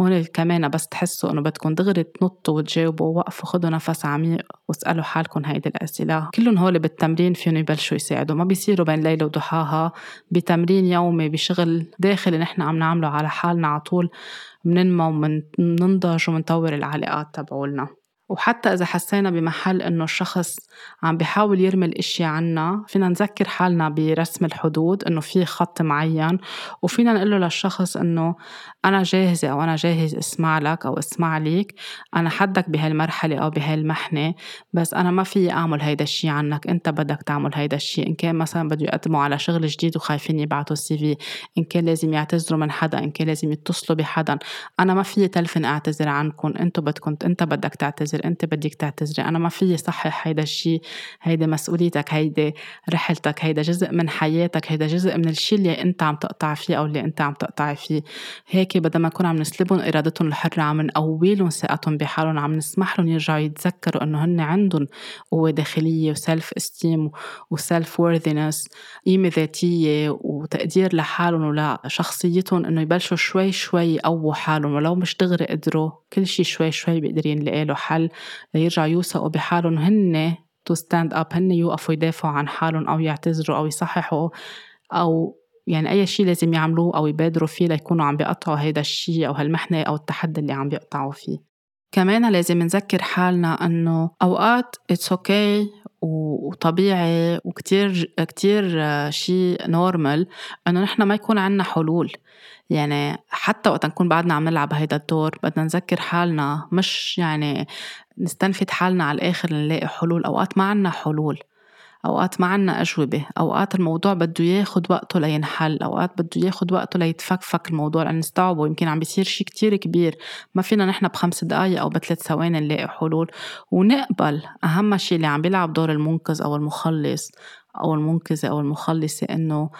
A: هون كمان بس تحسوا إنه بدكم دغري تنطوا وتجاوبوا وقفوا خدوا نفس عميق واسألوا حالكم هيدي الأسئلة. كلهم هول بالتمرين فيهم يبلشوا يساعدوا ما بيصيروا بين ليلة وضحاها. بتمرين يومي بشغل داخلي نحن عم نعمله على حالنا على طول مننمى ومننضج ومنطور العلاقات تبعولنا. وحتى إذا حسينا بمحل إنه الشخص عم بيحاول يرمي الأشياء عنا فينا نذكر حالنا برسم الحدود إنه في خط معين وفينا نقول له للشخص إنه أنا جاهزة أو أنا جاهز أسمع لك أو أسمع ليك. أنا حدك بهالمرحلة أو بهالمحنة بس أنا ما في أعمل هيدا الشيء عنك. أنت بدك تعمل هيدا الشيء إن كان مثلا بده يقدموا على شغل جديد وخايفين يبعتوا السي في إن كان لازم يعتذروا من حدا إن كان لازم يتصلوا بحدا. أنا ما في تلفن أعتذر عنكم. أنتوا بدكم أنت بدك تعتذر أنت بدك تعتذري. أنا ما فيي صحح هيدا الشيء هيدا مسؤوليتك هيدا رحلتك هيدا جزء من حياتك هيدا جزء من الشيء اللي أنت عم تقطع فيه أو اللي أنت عم تقطع فيه. هيك بدل ما نكون عم نسلبهم إرادتهم الحرة عم نقويلهم ثقتهم بحالهم عم نسمح لهم يرجعوا يتذكروا إنه هن عندهم قوة داخلية و self-esteem و self-worthiness قيمة ذاتية وتقدير لحالهم ولشخصيتهم إنه يبلشوا شوي شوي يقووا حالهم ولو مش دغري قدروا كل شيء شوي شوي بيقدر يلاقي له حل ليرجعوا يوثقوا بحالهم هن to stand up هن يوقفوا يدافعوا عن حالهم أو يعتذروا أو يصححوا أو يعني أي شيء لازم يعملوه أو يبادروا فيه ليكونوا عم بيقطعوا هيدا الشيء أو هالمحنة أو التحدي اللي عم بيقطعوا فيه. كمان لازم نذكر حالنا إنه أوقات it's okay وطبيعي وكتير كتير شيء normal إنه نحن ما يكون عنا حلول. يعني حتى وقت نكون بعدنا عم نلعب هيدا الدور بدنا نذكر حالنا مش يعني نستنفد حالنا على الآخر نلاقي حلول أوقات ما عنا حلول. أوقات ما عنا أجوبة. أوقات الموضوع بده ياخد وقته لينحل. أوقات بده ياخد وقته ليتفكفك الموضوع لنستوعبه يمكن عم بيصير شيء كتير كبير. ما فينا نحن بخمس دقايق أو بثلاث ثواني نلاقي حلول. ونقبل أهم شيء اللي عم بيلعب دور المنقذ أو المخلص أو المنقذة أو المخلصة إنه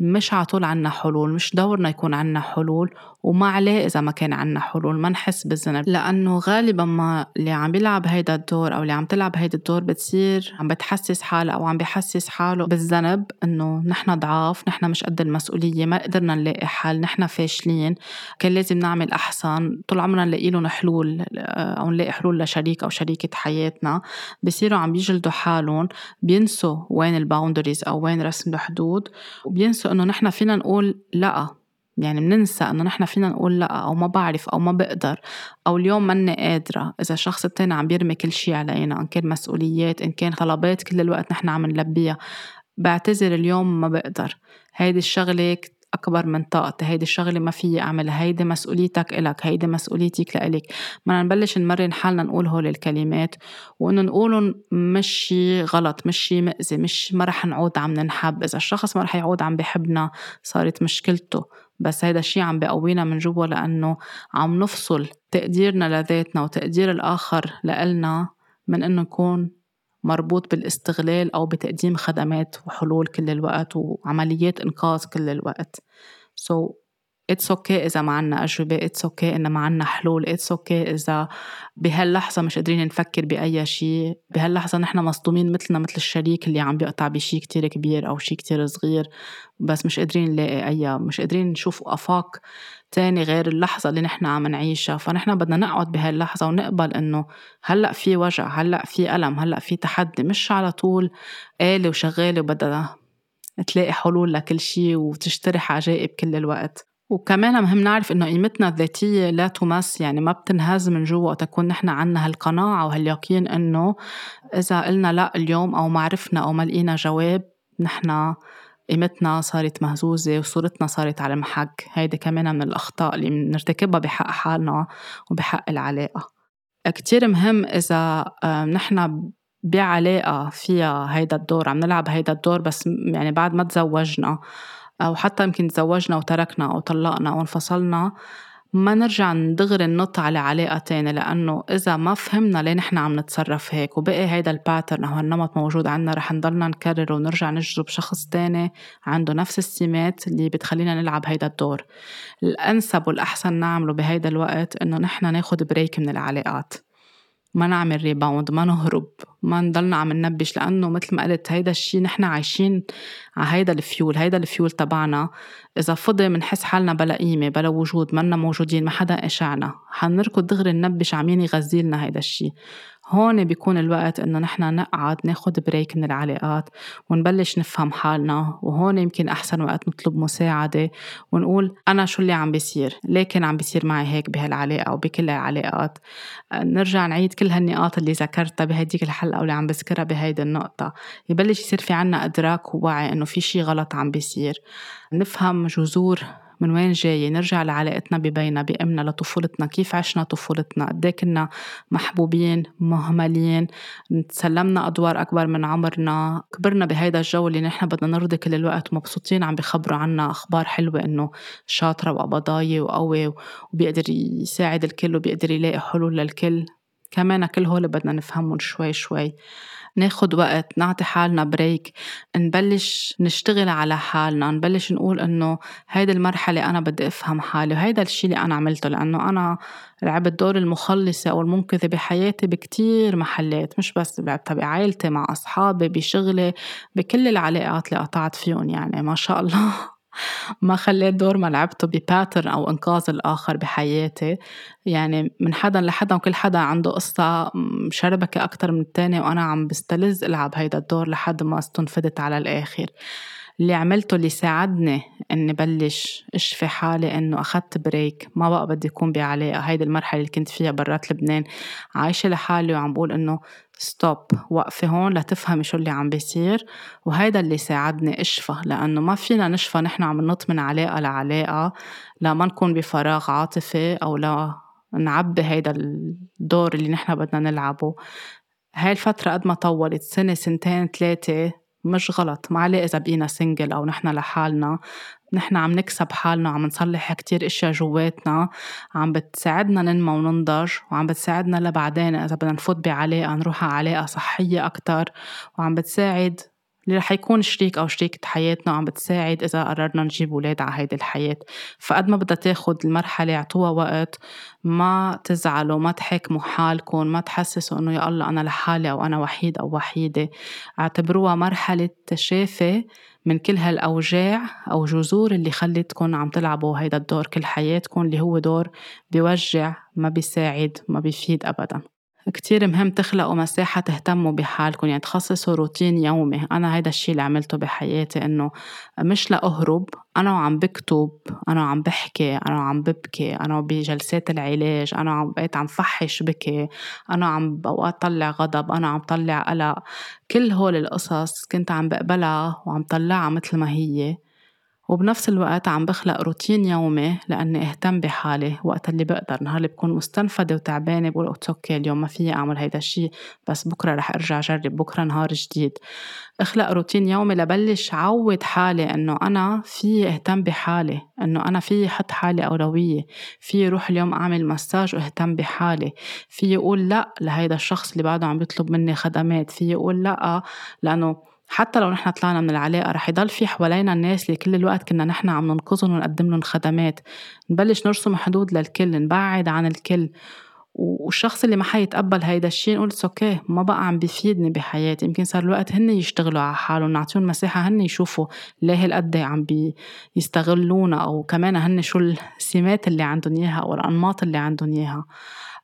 A: مش على طول عنا حلول مش دورنا يكون عنا حلول. وما عليه إذا ما كان عنا حلول. ما نحس بالذنب. لأنه غالبا ما اللي عم بيلعب هيدا الدور أو اللي عم تلعب هيدا الدور بتصير عم بتحسس حالها أو عم بيحسس حاله بالذنب إنه نحن ضعاف نحن مش قد المسؤولية ما قدرنا نلاقي حل نحن فاشلين. كان لازم نعمل أحسن. طول عمرنا نلاقي لهم حلول أو نلاقي حلول لشريك أو شريكة حياتنا. بصيروا عم بيجلدوا حالهم بينسوا وين الباوندريز أو وين رسم الحدود وبينسوا إنه نحن فينا نقول لأ. يعني بننسى إنه نحن فينا نقول لأ أو ما بعرف أو ما بقدر أو اليوم ماني قادرة. إذا الشخص التاني عم بيرمي كل شيء علينا إن كان مسؤوليات إن كان طلبات كل الوقت نحن عم نلبيها بعتذر اليوم ما بقدر. هيدي الشغلة أكبر من طاقتي هيدي الشغلة ما فيي أعملها هيدي مسؤوليتك إلك هيدي مسؤوليتك لإلك. بدنا نبلش نمرن حالنا نقول هول الكلمات وإنه نقولهم مش شي غلط مش شي مأذي مش ما رح نعود عم ننحب. إذا الشخص ما رح يعود عم بحبنا صارت مشكلته. بس هيدا الشي عم بقوينا من جوا لأنه عم نفصل تقديرنا لذاتنا وتقدير الآخر لإلنا من إنه نكون مربوط بالاستغلال أو بتقديم خدمات وحلول كل الوقت وعمليات إنقاذ كل الوقت. So it's okay إذا ما عنا أجوبة it's okay انه ما عنا حلول it's okay إذا بهاللحظة مش قادرين نفكر بأي شيء بهاللحظة نحن مصدومين مثلنا مثل الشريك اللي عم بيقطع بشيء كتير كبير أو شيء كتير صغير بس مش قادرين نلاقي أي مش قادرين نشوف آفاق تاني غير اللحظة اللي نحن عم نعيشها. فنحن بدنا نقعد بهاللحظة ونقبل إنه هلأ في وجع هلأ في ألم هلأ في تحدي مش على طول آلة وشغالة وبدها تلاقي حلول لكل شيء وتجترح عجائب كل الوقت. وكمان مهم نعرف إنه قيمتنا الذاتية لا تمس يعني ما بتنهز من جوا تكون نحن عنا هالقناعة وهاليقين إنه إذا قلنا لأ اليوم أو ما عرفنا أو ما لقينا جواب نحن قيمتنا صارت مهزوزة وصورتنا صارت على المحك هيدي كمان من الأخطاء اللي بنرتكبها بحق حالنا وبحق العلاقة. كتير مهم إذا نحن بعلاقة فيها هيدا الدور عم نلعب هيدا الدور بس يعني بعد ما تزوجنا أو حتى يمكن تزوجنا وتركنا أو طلقنا أو انفصلنا ما نرجع دغري ننط على علاقة تانية لأنه إذا ما فهمنا ليه نحن عم نتصرف هيك وبقي هيدا الباترن أو هالنمط موجود عنا رح نضلنا نكرر ونرجع نجذب شخص تاني عنده نفس السمات اللي بتخلينا نلعب هيدا الدور. الأنسب والأحسن نعمله بهيدا الوقت إنه نحن ناخد break من العلاقات. ما نعمل rebound ما نهرب ما نضلنا عم ننبش لأنه مثل ما قلت هيدا الشيء نحن عايشين على هيدا الفيول هيدا الفيول تبعنا. إذا فضي منحس حالنا بلا قيمة بلا وجود منا موجودين ما حدا قشعنا. حنركض دغري ننبش عم يغذيلنا هيدا الشيء هون بيكون الوقت إنه نحن نقعد ناخد break من العلاقات ونبلش نفهم حالنا وهون يمكن أحسن وقت نطلب مساعدة ونقول أنا شو اللي عم بيصير؟ ليه كان عم بيصير معي هيك بهالعلاقة أو بكل العلاقات؟ نرجع نعيد كل هالنقاط اللي ذكرتها بهديك الحلقة واللي عم بذكرها بهيدي النقطة. يبلش يصير في عنا إدراك ووعي إنه في شي غلط عم بيصير. نفهم جذور من وين جاية؟ نرجع لعلاقتنا ببينا بأمنا لطفولتنا. كيف عشنا طفولتنا؟ قد إيه كنا محبوبين مهملين؟ تسلمنا أدوار أكبر من عمرنا. كبرنا بهيدا الجو اللي نحن بدنا نرضي كل الوقت ومبسوطين عم بخبروا عنا أخبار حلوة إنه شاطرة وقبضاية وقوي وبيقدر يساعد الكل وبيقدر يلاقي حلول للكل. كمان كل هول بدنا نفهمهم شوي شوي. ناخد وقت نعطي حالنا بريك نبلش نشتغل على حالنا نبلش نقول إنه هيدي المرحلة أنا بدي أفهم حالي وهيدا الشي اللي أنا عملته لأنه أنا لعبت دور المخلصة أو المنقذة بحياتي بكتير محلات مش بس لعبتها بعائلتي مع أصحابي بشغلي بكل العلاقات اللي قطعت فيهم يعني ما شاء الله. ما خليت دور ما لعبته بباترن أو إنقاذ الآخر بحياتي. يعني من حدا لحدا وكل حدا عنده قصة مشربكة أكتر من التاني وأنا عم بستلذ ألعب هيدا الدور لحد ما استنفدت على الآخر. اللي عملته اللي ساعدني إني بلش أشفي حالي إنه أخذت break ما بقى بدي أكون بعلاقة. هيدي المرحلة اللي كنت فيها برات لبنان. عايشة لحالي وعم بقول إنه stop وقفي هون لتفهمي شو اللي عم بيصير. وهيدا اللي ساعدني أشفى لأنه ما فينا نشفى نحن عم ننط من علاقة لعلاقة لا ما نكون بفراغ عاطفي أو لا نعبي هيدا الدور اللي نحن بدنا نلعبه. هاي الفترة قد ما طولت سنة سنتين ثلاثة مش غلط. ما عليه إذا بقينا سنجل أو نحن لحالنا. نحن عم نكسب حالنا وعم نصلح كتير إشياء جواتنا عم بتساعدنا ننمى وننضج وعم بتساعدنا لبعدين إذا بدنا نفوت بعلاقة نروح على علاقة صحية أكتر وعم بتساعد اللي رح يكون شريك أو شريكة حياتنا وعم بتساعد إذا قررنا نجيب أولاد على هيدي الحياة. فقد ما بدها تاخد المرحلة اعطوها وقت ما تزعلوا ما تحكموا حالكم ما تحسسوا إنه يا الله أنا لحالي أو أنا وحيد أو وحيدة. اعتبروها مرحلة تشافي من كل هالأوجاع أو جذور اللي خلتكم عم تلعبوا هيدا الدور كل حياتكم اللي هو دور بيوجع ما بيساعد ما بيفيد أبداً. كتير مهم تخلقوا مساحة تهتموا بحالكم يعني تخصصوا روتين يومي. أنا هيدا الشي اللي عملته بحياتي إنه مش لأهرب أنا وعم بكتب أنا وعم بحكي أنا وعم ببكي أنا بجلسات العلاج أنا عم بقيت عم فحش بكي أنا عم بأوقات طلع غضب أنا عم طلع قلق. كل هول القصص كنت عم بقبلها وعم طلعها مثل ما هي. وبنفس الوقت عم بخلق روتين يومي لأني أهتم بحالي وقت اللي بقدر. نهار اللي بكون مستنفدة وتعبانة بقول okay اليوم ما فيي أعمل هيدا الشي بس بكرة رح أرجع أجرب بكرة نهار جديد. أخلق روتين يومي لبلش عود حالي إنه أنا في أهتم بحالي إنه أنا في حط حالي أولوية. في روح اليوم أعمل مساج وأهتم بحالي. في أقول لأ لهيدا الشخص اللي بعده عم بيطلب مني خدمات. في أقول لأ لأنه حتى لو نحن طلعنا من العلاقة رح يضل في حوالينا الناس اللي كل الوقت كنا نحن عم ننقذهم ونقدم لهم خدمات. نبلش نرسم حدود للكل نبعد عن الكل. والشخص اللي ما حيتقبل هيدا الشيء نقول أوكي ما بقى عم بيفيدني بحياتي. يمكن صار الوقت هن يشتغلوا على حالهم نعطيهم مساحة هن يشوفوا ليه هالقد عم بيستغلونا أو كمان هن شو السمات اللي عندهم إياها أو الأنماط اللي عندهم إياها.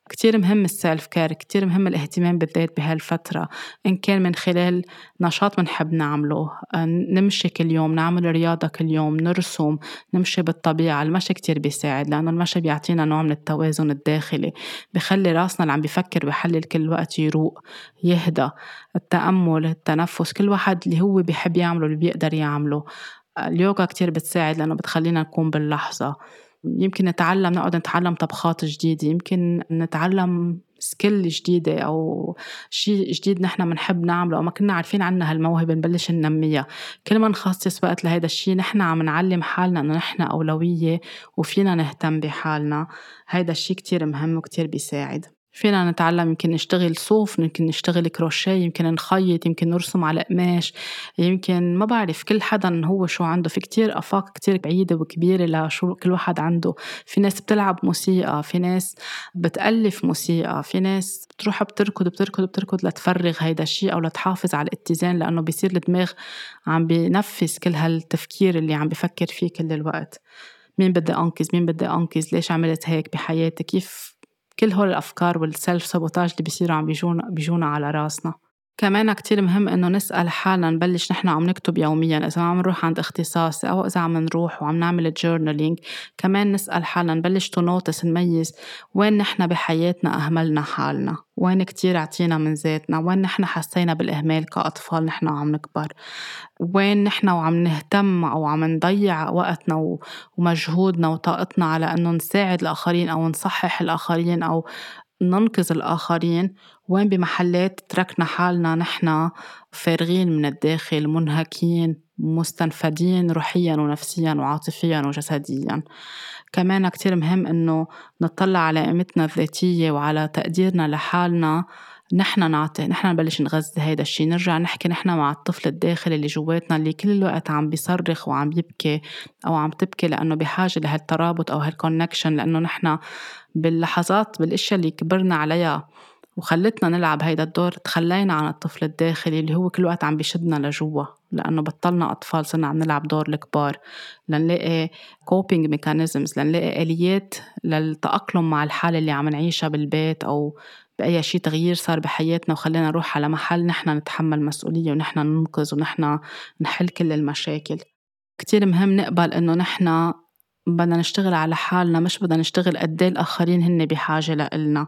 A: كتير مهم السيلف كير كتير مهم الاهتمام بالذات بهالفترة. إن كان من خلال نشاط بنحب نعمله آه، نمشي كل يوم نعمل رياضة كل يوم نرسم نمشي بالطبيعة المشي كتير بيساعد لأنه المشي بيعطينا نوع من التوازن الداخلي. بخلي راسنا اللي عم بيفكر بحلل كل وقت يروق يهدى. التأمل التنفس كل واحد اللي هو بيحب يعمله اللي بيقدر يعمله. اليوغا كتير بتساعد لأنه بتخلينا نكون باللحظة. يمكن نتعلم نقعد نتعلم طبخات جديدة يمكن نتعلم سكيل جديدة أو شيء جديد نحن بنحب نعمله أو ما كنا عارفين عنها هالموهبة نبلش ننميها. كل ما نخصص وقت لهذا الشيء نحن عم نعلم حالنا إنه نحن أولوية وفينا نهتم بحالنا. هيدا الشيء كتير مهم وكتير بيساعد. فينا نتعلم يمكن نشتغل صوف يمكن نشتغل كروشيه يمكن نخيط يمكن نرسم على قماش. يمكن ما بعرف كل حدا هو شو عنده. في كتير آفاق كتير بعيدة وكبيرة لشو كل واحد عنده. في ناس بتلعب موسيقى في ناس بتألف موسيقى في ناس بتروح بتركض بتركض بتركض لتفرغ هيدا الشيء أو لتحافظ على الاتزان لأنه بيصير الدماغ عم بينفذ كل هالتفكير اللي عم بفكر فيه كل الوقت. مين بدي أنقذ؟ مين بدي أنقذ؟ ليش عملت هيك بحياتي؟ كيف كل هول الأفكار وال self sabotage اللي بيصيروا عم بيجونا, بيجونا على راسنا. كمان كتير مهم إنه نسأل حالنا نبلش نحن عم نكتب يوميا إذا عم نروح عند اختصاصي أو إذا عم نروح وعم نعمل journaling كمان نسأل حالنا نبلش to notice نميز وين نحن بحياتنا أهملنا حالنا وين كتير عطينا من ذاتنا وين نحن حسينا بالإهمال كأطفال نحن وعم نكبر وين نحن وعم نهتم أو عم نضيع وقتنا ومجهودنا وطاقتنا على أنه نساعد الآخرين أو نصحح الآخرين أو ننقذ الآخرين. وين بمحلات تركنا حالنا؟ نحن فارغين من الداخل منهكين مستنفدين روحيا ونفسيا وعاطفيا وجسديا. كمان كتير مهم إنه نطلع على قيمتنا الذاتية وعلى تقديرنا لحالنا. نحن نعطي نحن نبلش نغذي هيدا الشيء نرجع نحكي نحن مع الطفل الداخلي اللي جواتنا اللي كل الوقت عم بيصرخ وعم يبكي أو عم تبكي لأنه بحاجة لهالترابط أو هالكونكشن لأنه نحن باللحظات بالأشياء اللي كبرنا عليها وخلتنا نلعب هيدا الدور تخلينا عن الطفل الداخلي اللي هو كل وقت عم بيشدنا لجوا لأنه بطلنا أطفال صرنا عم نلعب دور الكبار. لنلاقي coping mechanisms لنلاقي آليات للتأقلم مع الحالة اللي عم نعيشها بالبيت أو بأي شيء تغيير صار بحياتنا وخلينا نروح على محل نحن نتحمل مسؤولية ونحن ننقذ ونحن نحل كل المشاكل. كتير مهم نقبل إنه نحن بدنا نشتغل على حالنا مش بدنا نشتغل قد إيه الآخرين هن بحاجة لإلنا.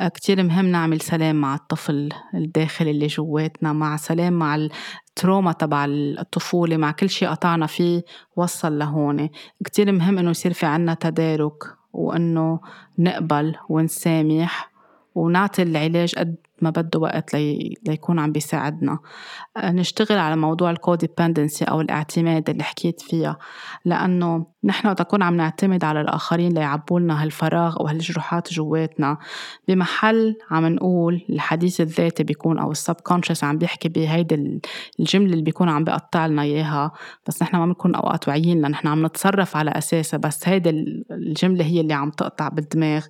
A: آه، كتير مهم نعمل سلام مع الطفل الداخلي اللي جواتنا مع سلام مع التروما تبع الطفولة مع كل شيء قطعنا فيه وصل لهون. كتير مهم إنه يصير في عنا تدارك وإنه نقبل ونسامح ونعطي العلاج قد ما بده وقت لي... ليكون عم بيساعدنا. آه، نشتغل على موضوع ال codependency أو الاعتماد اللي حكيت فيها. لأنه نحن وقت نكون عم نعتمد على الآخرين ليعبوا لنا هالفراغ أو هالجروحات جواتنا بمحل عم نقول الحديث الذاتي بيكون أو ال subconscious عم بيحكي بهيدي الجملة اللي بيكون عم بيقطع لنا إياها. بس نحن ما بنكون أوقات واعيين لأن نحن عم نتصرف على أساسها. بس هيدي الجملة هي اللي عم تقطع بالدماغ.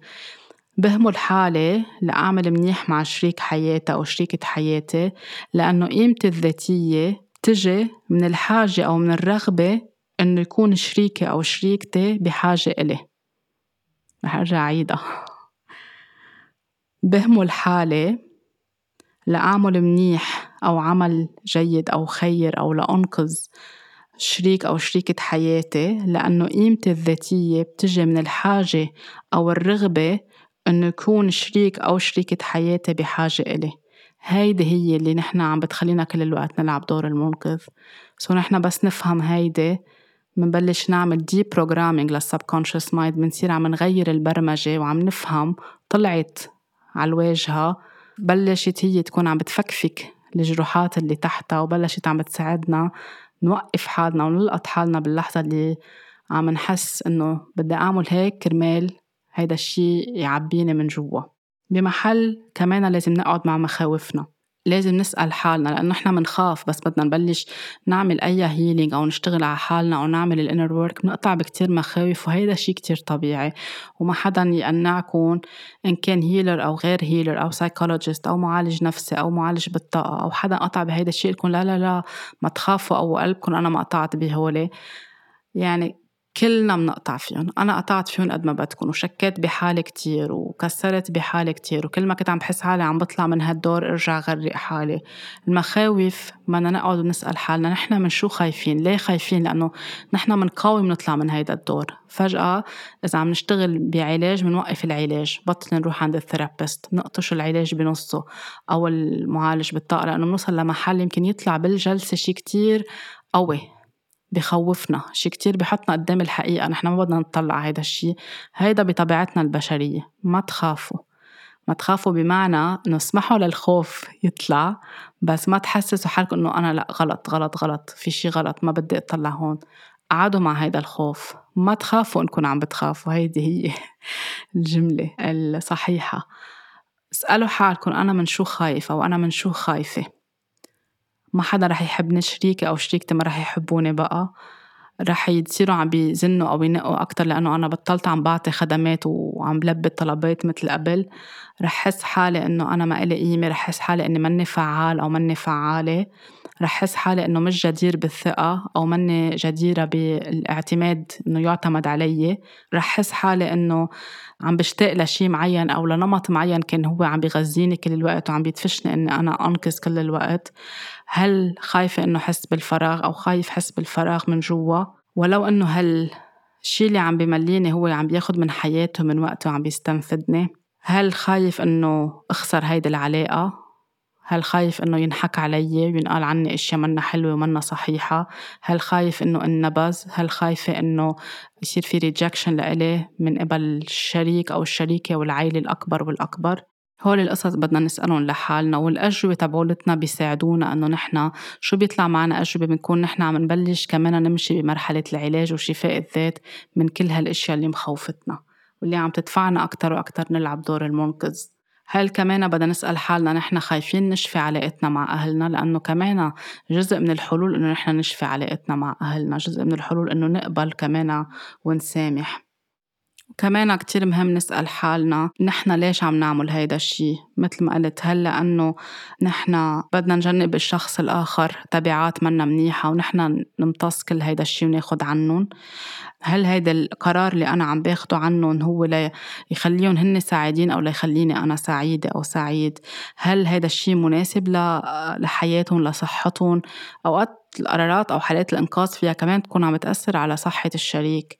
A: بهمل حالي لأعمل منيح مع شريك حياتي أو شريكة حياتي لأنه قيمتي الذاتية تجي من الحاجة أو من الرغبة إنه يكون شريكي أو شريكتي بحاجة إلي. رح أرجع عيدها بهمل حالي لأعمل منيح أو عمل جيد أو خير أو لأنقذ شريك أو شريكة حياتي لأنه قيمتي الذاتية بتجي من الحاجة أو الرغبة إنه يكون شريك أو شريكة حياتي بحاجة إلي. هيدي هي اللي نحن عم بتخلينا كل الوقت نلعب دور المنقذ. so نحن بس نفهم هيدي منبلش نعمل deprogramming لل subconscious mind بنصير عم نغير البرمجة وعم نفهم طلعت على الواجهة بلشت هي تكون عم بتفكفك الجروحات اللي تحتها وبلشت عم بتساعدنا نوقف حالنا ونلقط حالنا باللحظة اللي عم نحس إنه بدي أعمل هيك كرمال هيدا الشيء يعبيني من جوا. بمحل كمان لازم نقعد مع مخاوفنا. لازم نسأل حالنا لأنه إحنا منخاف بس بدنا نبلش نعمل أي healing أو نشتغل على حالنا أو نعمل ال inner work بنقطع بكتير مخاوف وهيدا شيء كتير طبيعي. وما حدا يقنعكم إن كان healer أو غير healer أو psychologist أو معالج نفسي أو معالج بالطاقة أو حدا قطع بهيدا الشيء يقول لا لا لا ما تخافوا أو قلكم أنا ما قطعت بهولي. يعني كلنا بنقطع فيهم. أنا قطعت فيهم قد ما بدكم وشكيت بحالي كتير وكسرت بحالي كتير وكل ما كنت عم بحس حالي عم بطلع من هالدور ارجع غرق حالي. المخاوف بدنا نقعد ونسأل حالنا نحن من شو خايفين؟ ليه خايفين؟ لأنه نحن منقاوم نطلع من هيدا الدور. فجأة إذا عم نشتغل بعلاج بنوقف العلاج. بطل نروح عند الثيرابيست نقطش العلاج بنصه. أو المعالج بالطاقة لأنه بنوصل لمحل يمكن يطلع بالجلسة شي كتير قوي. بخوفنا شي كتير بحطنا قدام الحقيقة نحن ما بدنا نطلع هيدا الشي. هيدا بطبيعتنا البشرية ما تخافوا. ما تخافوا بمعنى إنه اسمحوا للخوف يطلع بس ما تحسسوا حالكم إنه أنا لأ غلط غلط غلط في شي غلط ما بدي أطلع هون. قعدوا مع هيدا الخوف. ما تخافوا إنكم عم بتخافوا هيدي هي الجملة الصحيحة. اسألوا حالكم أنا من شو خايفة وأنا من شو خايفة. ما حدا رح يحبني شريكي أو شريكتي ما رح يحبوني بقى. رح يصيروا عم بيزنوا أو ينقوا أكتر لأنه أنا بطلت عم بعطي خدمات وعم بلبي طلبات مثل قبل. رح حس حالي إنه أنا ما إلي قيمة رح حس حالي إني مني فعال أو مني فعالة. رح حس حالي إنه مش جدير بالثقة أو مني جديرة بالاعتماد إنه يعتمد علي. رح حس حالي إنه عم بشتاق لشي معين أو لنمط معين كان هو عم بيغذيني كل الوقت وعم بيدفشني إني أنا أنقذ كل الوقت. هل خايفة إنه حس بالفراغ أو خايف حس بالفراغ من جوا؟ ولو إنه هالشي اللي عم بمليني هو عم بياخد من حياته من وقته وعم بيستنفدني؟ هل خايف إنه أخسر هيدي العلاقة؟ هل خايف إنه ينحك علي وينقال عني أشياء منا حلوة ومنا صحيحة؟ هل خايف إنه انبذ هل خايفة إنه يصير في ريجكشن لإلي من قبل الشريك أو الشريكة والعائلة الأكبر والأكبر؟ هول القصص بدنا نسألهم لحالنا والأجوبة تبعولتنا بيساعدونا إنه نحن شو بيطلع معنا أجوبة بنكون نحن عم نبلش كمان نمشي بمرحلة العلاج وشفاء الذات من كل هالأشياء اللي مخوفتنا واللي عم تدفعنا أكتر وأكتر نلعب دور المنقذ. هل كمان بدنا نسأل حالنا نحن خايفين نشفي علاقتنا مع أهلنا؟ لأنه كمان جزء من الحلول إنه نحن نشفي علاقتنا مع أهلنا جزء من الحلول إنه نقبل كمان ونسامح. كمان كتير مهم نسأل حالنا نحن ليش عم نعمل هيدا الشي؟ مثل ما قلت هل لأنه نحن بدنا نجنب الشخص الآخر تبعات منا منيحة ونحن نمتص كل هيدا الشي وناخد عنهم. هل هيدا القرار اللي أنا عم باخده عنهم هو ليخليهم هن سعيدين أو ليخليني أنا سعيدة أو سعيد؟ هل هيدا الشي مناسب لحياتهم لصحتهم؟ أوقات القرارات أو حالات الإنقاذ فيها كمان تكون عم تأثر على صحة الشريك.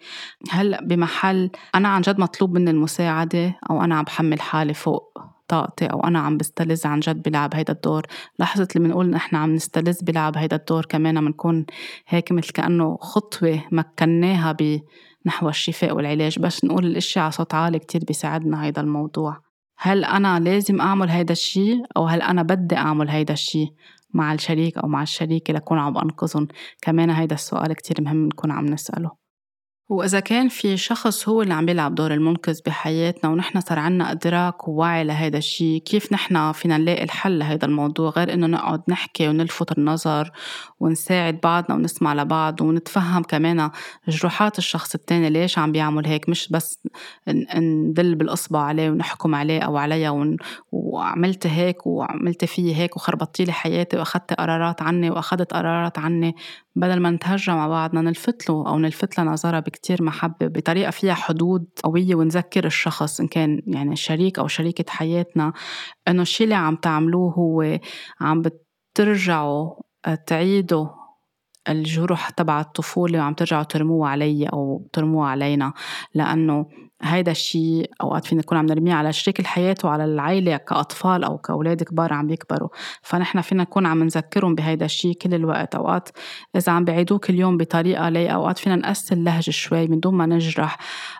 A: هل بمحل أنا عن جد مطلوب مني المساعدة أو أنا عم بحمل حالي فوق طاقتي أو أنا عم بستلذ عن جد بلعب هيدا الدور. لحظة اللي بنقول نحن عم نستلذ بلعب هيدا الدور كمان بنكون هيك مثل كأنه خطوة مكناها نحو الشفاء والعلاج بس نقول الاشياء على صوت عالي كتير بيساعدنا هيدا الموضوع. هل أنا لازم أعمل هيدا الشي أو هل أنا بدي أعمل هيدا الشي؟ مع الشريك أو مع الشريكة لكون عم أنقذهم. كمان هيدا السؤال كتير مهم نكون عم نسأله. وإذا كان في شخص هو اللي عم بيلعب دور المنقذ بحياتنا ونحن صار عنا إدراك ووعي لهيدا الشيء كيف نحن فينا نلاقي الحل لهيدا الموضوع غير إنه نقعد نحكي ونلفت النظر ونساعد بعضنا ونسمع لبعض ونتفهم كمان جروحات الشخص التاني ليش عم بيعمل هيك مش بس ندل بالإصبع عليه ونحكم عليه أو عليها ون... وعملت هيك وعملت فيه هيك وخربطتي لي حياتي وأخذت قرارات عني وأخذت قرارات عني. بدل ما نتهجى مع بعضنا نلفت له أو نلفت له نظرة بكتير محبة بطريقة فيها حدود قوية ونذكر الشخص إن كان يعني شريك أو شريكة حياتنا. إنه الشي اللي عم تعملوه هو عم بترجعوا تعيدوا الجروح تبع الطفولة وعم ترجعوا ترموها علي أو ترموها علينا. لأنه هيدا الشيء أوقات فينا نكون عم نرميه على شريك الحياة وعلى العائلة كأطفال أو كأولاد كبار عم بيكبروا فنحن فينا نكون عم نذكرهم بهيدا الشيء كل الوقت. أوقات إذا عم بعيدوه كل يوم بطريقة لي أوقات فينا نقسي اللهجة شوي من دون ما نجرح.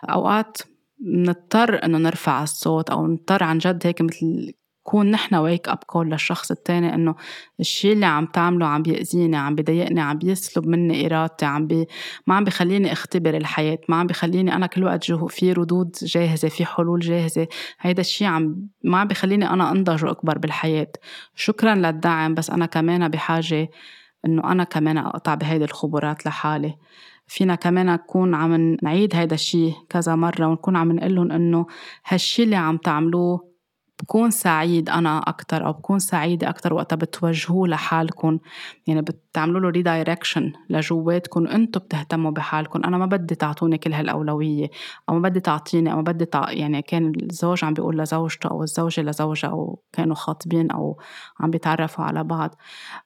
A: أوقات نضطر إنه نرفع الصوت أو نضطر عن جد هيك مثل نكون نحن wake up call للشخص التاني إنه الشيء اللي عم تعمله عم بيأذيني عم بضايقني عم بيسلب مني إرادتي عم بي ما عم بخليني أختبر الحياة ما عم بخليني أنا كل وقت جو في ردود جاهزة في حلول جاهزة. هيدا الشيء عم ما عم بخليني أنا انضج واكبر بالحياة. شكرا للدعم بس أنا كمان بحاجة إنه أنا كمان أقطع بهيدي الخبرات لحالي. فينا كمان نكون عم نعيد هيدا الشيء كذا مرة ونكون عم نقول لهم إنه هالشي اللي عم تعملوه بكون سعيد أنا أكتر أو بكون سعيدة أكتر وقتها بتوجهوه لحالكم يعني بتعملوا له ريدايركشن لجواتكم أنتم بتهتموا بحالكم. أنا ما بدي تعطوني كل هالأولوية أو ما بدي تعطيني أو ما بدي تع... يعني كان الزوج عم بيقول لزوجته أو الزوجة لزوجها أو كانوا خاطبين أو عم بيتعرفوا على بعض.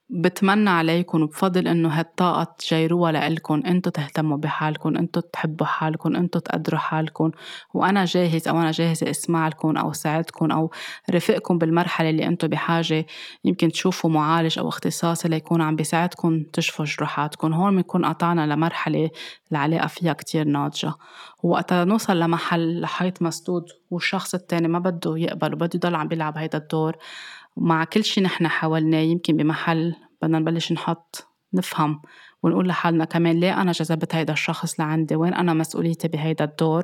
A: بتمنى عليكم وبفضل إنه هالطاقة تجيروها لإلكم. انتو تهتموا بحالكم انتو تحبوا حالكم انتو تقدروا حالكم. وأنا جاهز أو أنا جاهزة اسمع لكم أو ساعدكم أو رفقكم بالمرحلة اللي انتو بحاجة. يمكن تشوفوا معالج أو اختصاصي ليكون عم بيساعدكم. تشفوا جروحاتكم هون بنكون قطعنا لمرحلة العلاقة فيها كتير ناضجة. وقتها نوصل لمحل لحيط مسدود والشخص التاني ما بده يقبل وبده يضل عم بيلعب هيدا الدور. ومع كل شي نحن حاولناه يمكن بمحل بدنا نبلش نحط نفهم ونقول لحالنا كمان ليه أنا جذبت هيدا الشخص لعندي؟ وين أنا مسؤوليتي بهيدا الدور؟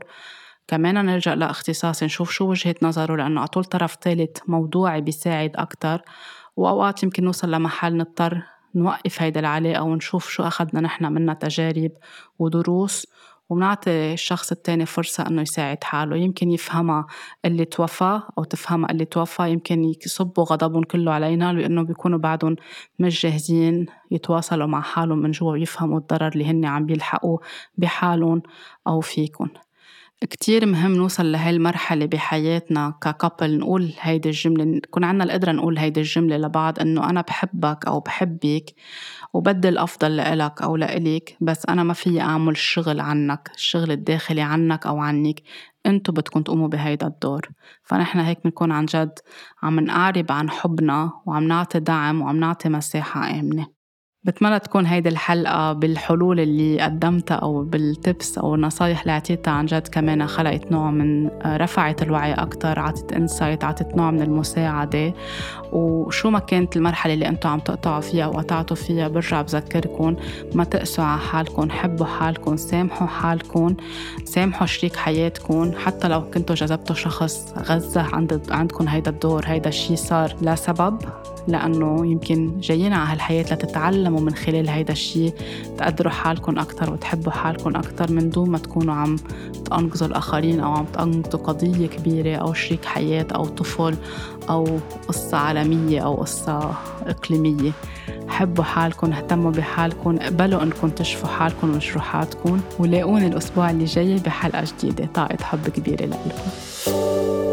A: كمان نلجأ لأختصاص نشوف شو وجهة نظره لأنه على طول طرف ثالث موضوعي بيساعد أكتر. وأوقات يمكن نوصل لمحل نضطر نوقف هيدا العلاقة ونشوف شو أخدنا نحن منها تجارب ودروس. وبنعطي الشخص التاني فرصة إنه يساعد حاله. يمكن يفهمها اللي توفى أو تفهمها اللي توفى. يمكن يصبوا غضبهم كله علينا لأنه بيكونوا بعدهم مش جاهزين يتواصلوا مع حالهم من جوا ويفهموا الضرر اللي هن عم بيلحقوه بحالهم أو فيكم كتير مهم نوصل لهي المرحلة بحياتنا ككابل نقول هيدي الجملة نكون عنا القدرة نقول هيدي الجملة لبعض إنه أنا بحبك أو بحبك وبدي الأفضل لإلك أو لإلك بس أنا ما في أعمل الشغل عنك الشغل الداخلي عنك أو عنك أنتو بدكم تقوموا بهيدا الدور. فنحن هيك بنكون عن جد عم نقارب عن حبنا وعم نعطي دعم وعم نعطي مساحة آمنة. بتمنى تكون هيدي الحلقة بالحلول اللي قدمتها أو بالتبس أو النصايح اللي عطيتها عن جد كمان خلقت نوع من آه، رفعت الوعي أكتر عطت إنسايت عطت نوع من المساعدة. وشو ما كانت المرحلة اللي أنتم عم تقطعوا فيها وقطعتوا فيها برجع بذكركم ما تقسوا على حالكم حبوا حالكم سامحوا حالكم سامحوا شريك حياتكم حتى لو كنتوا جذبتوا شخص غزة عند عندكم هيدا الدور هيدا الشيء صار لسبب لأنه يمكن جايين على هالحياة لتتعلموا من خلال هيدا الشيء تقدروا حالكم أكتر وتحبوا حالكم أكتر من دون ما تكونوا عم تنقذوا الآخرين أو عم تنقذوا قضية كبيرة أو شريك حياة أو طفل أو قصة عالمية أو قصة إقليمية. حبوا حالكم اهتموا بحالكم اقبلوا إنكم تشفوا حالكم وجروحاتكم ولاقوني الأسبوع اللي جاي بحلقة جديدة. طاقة حب كبيرة لكم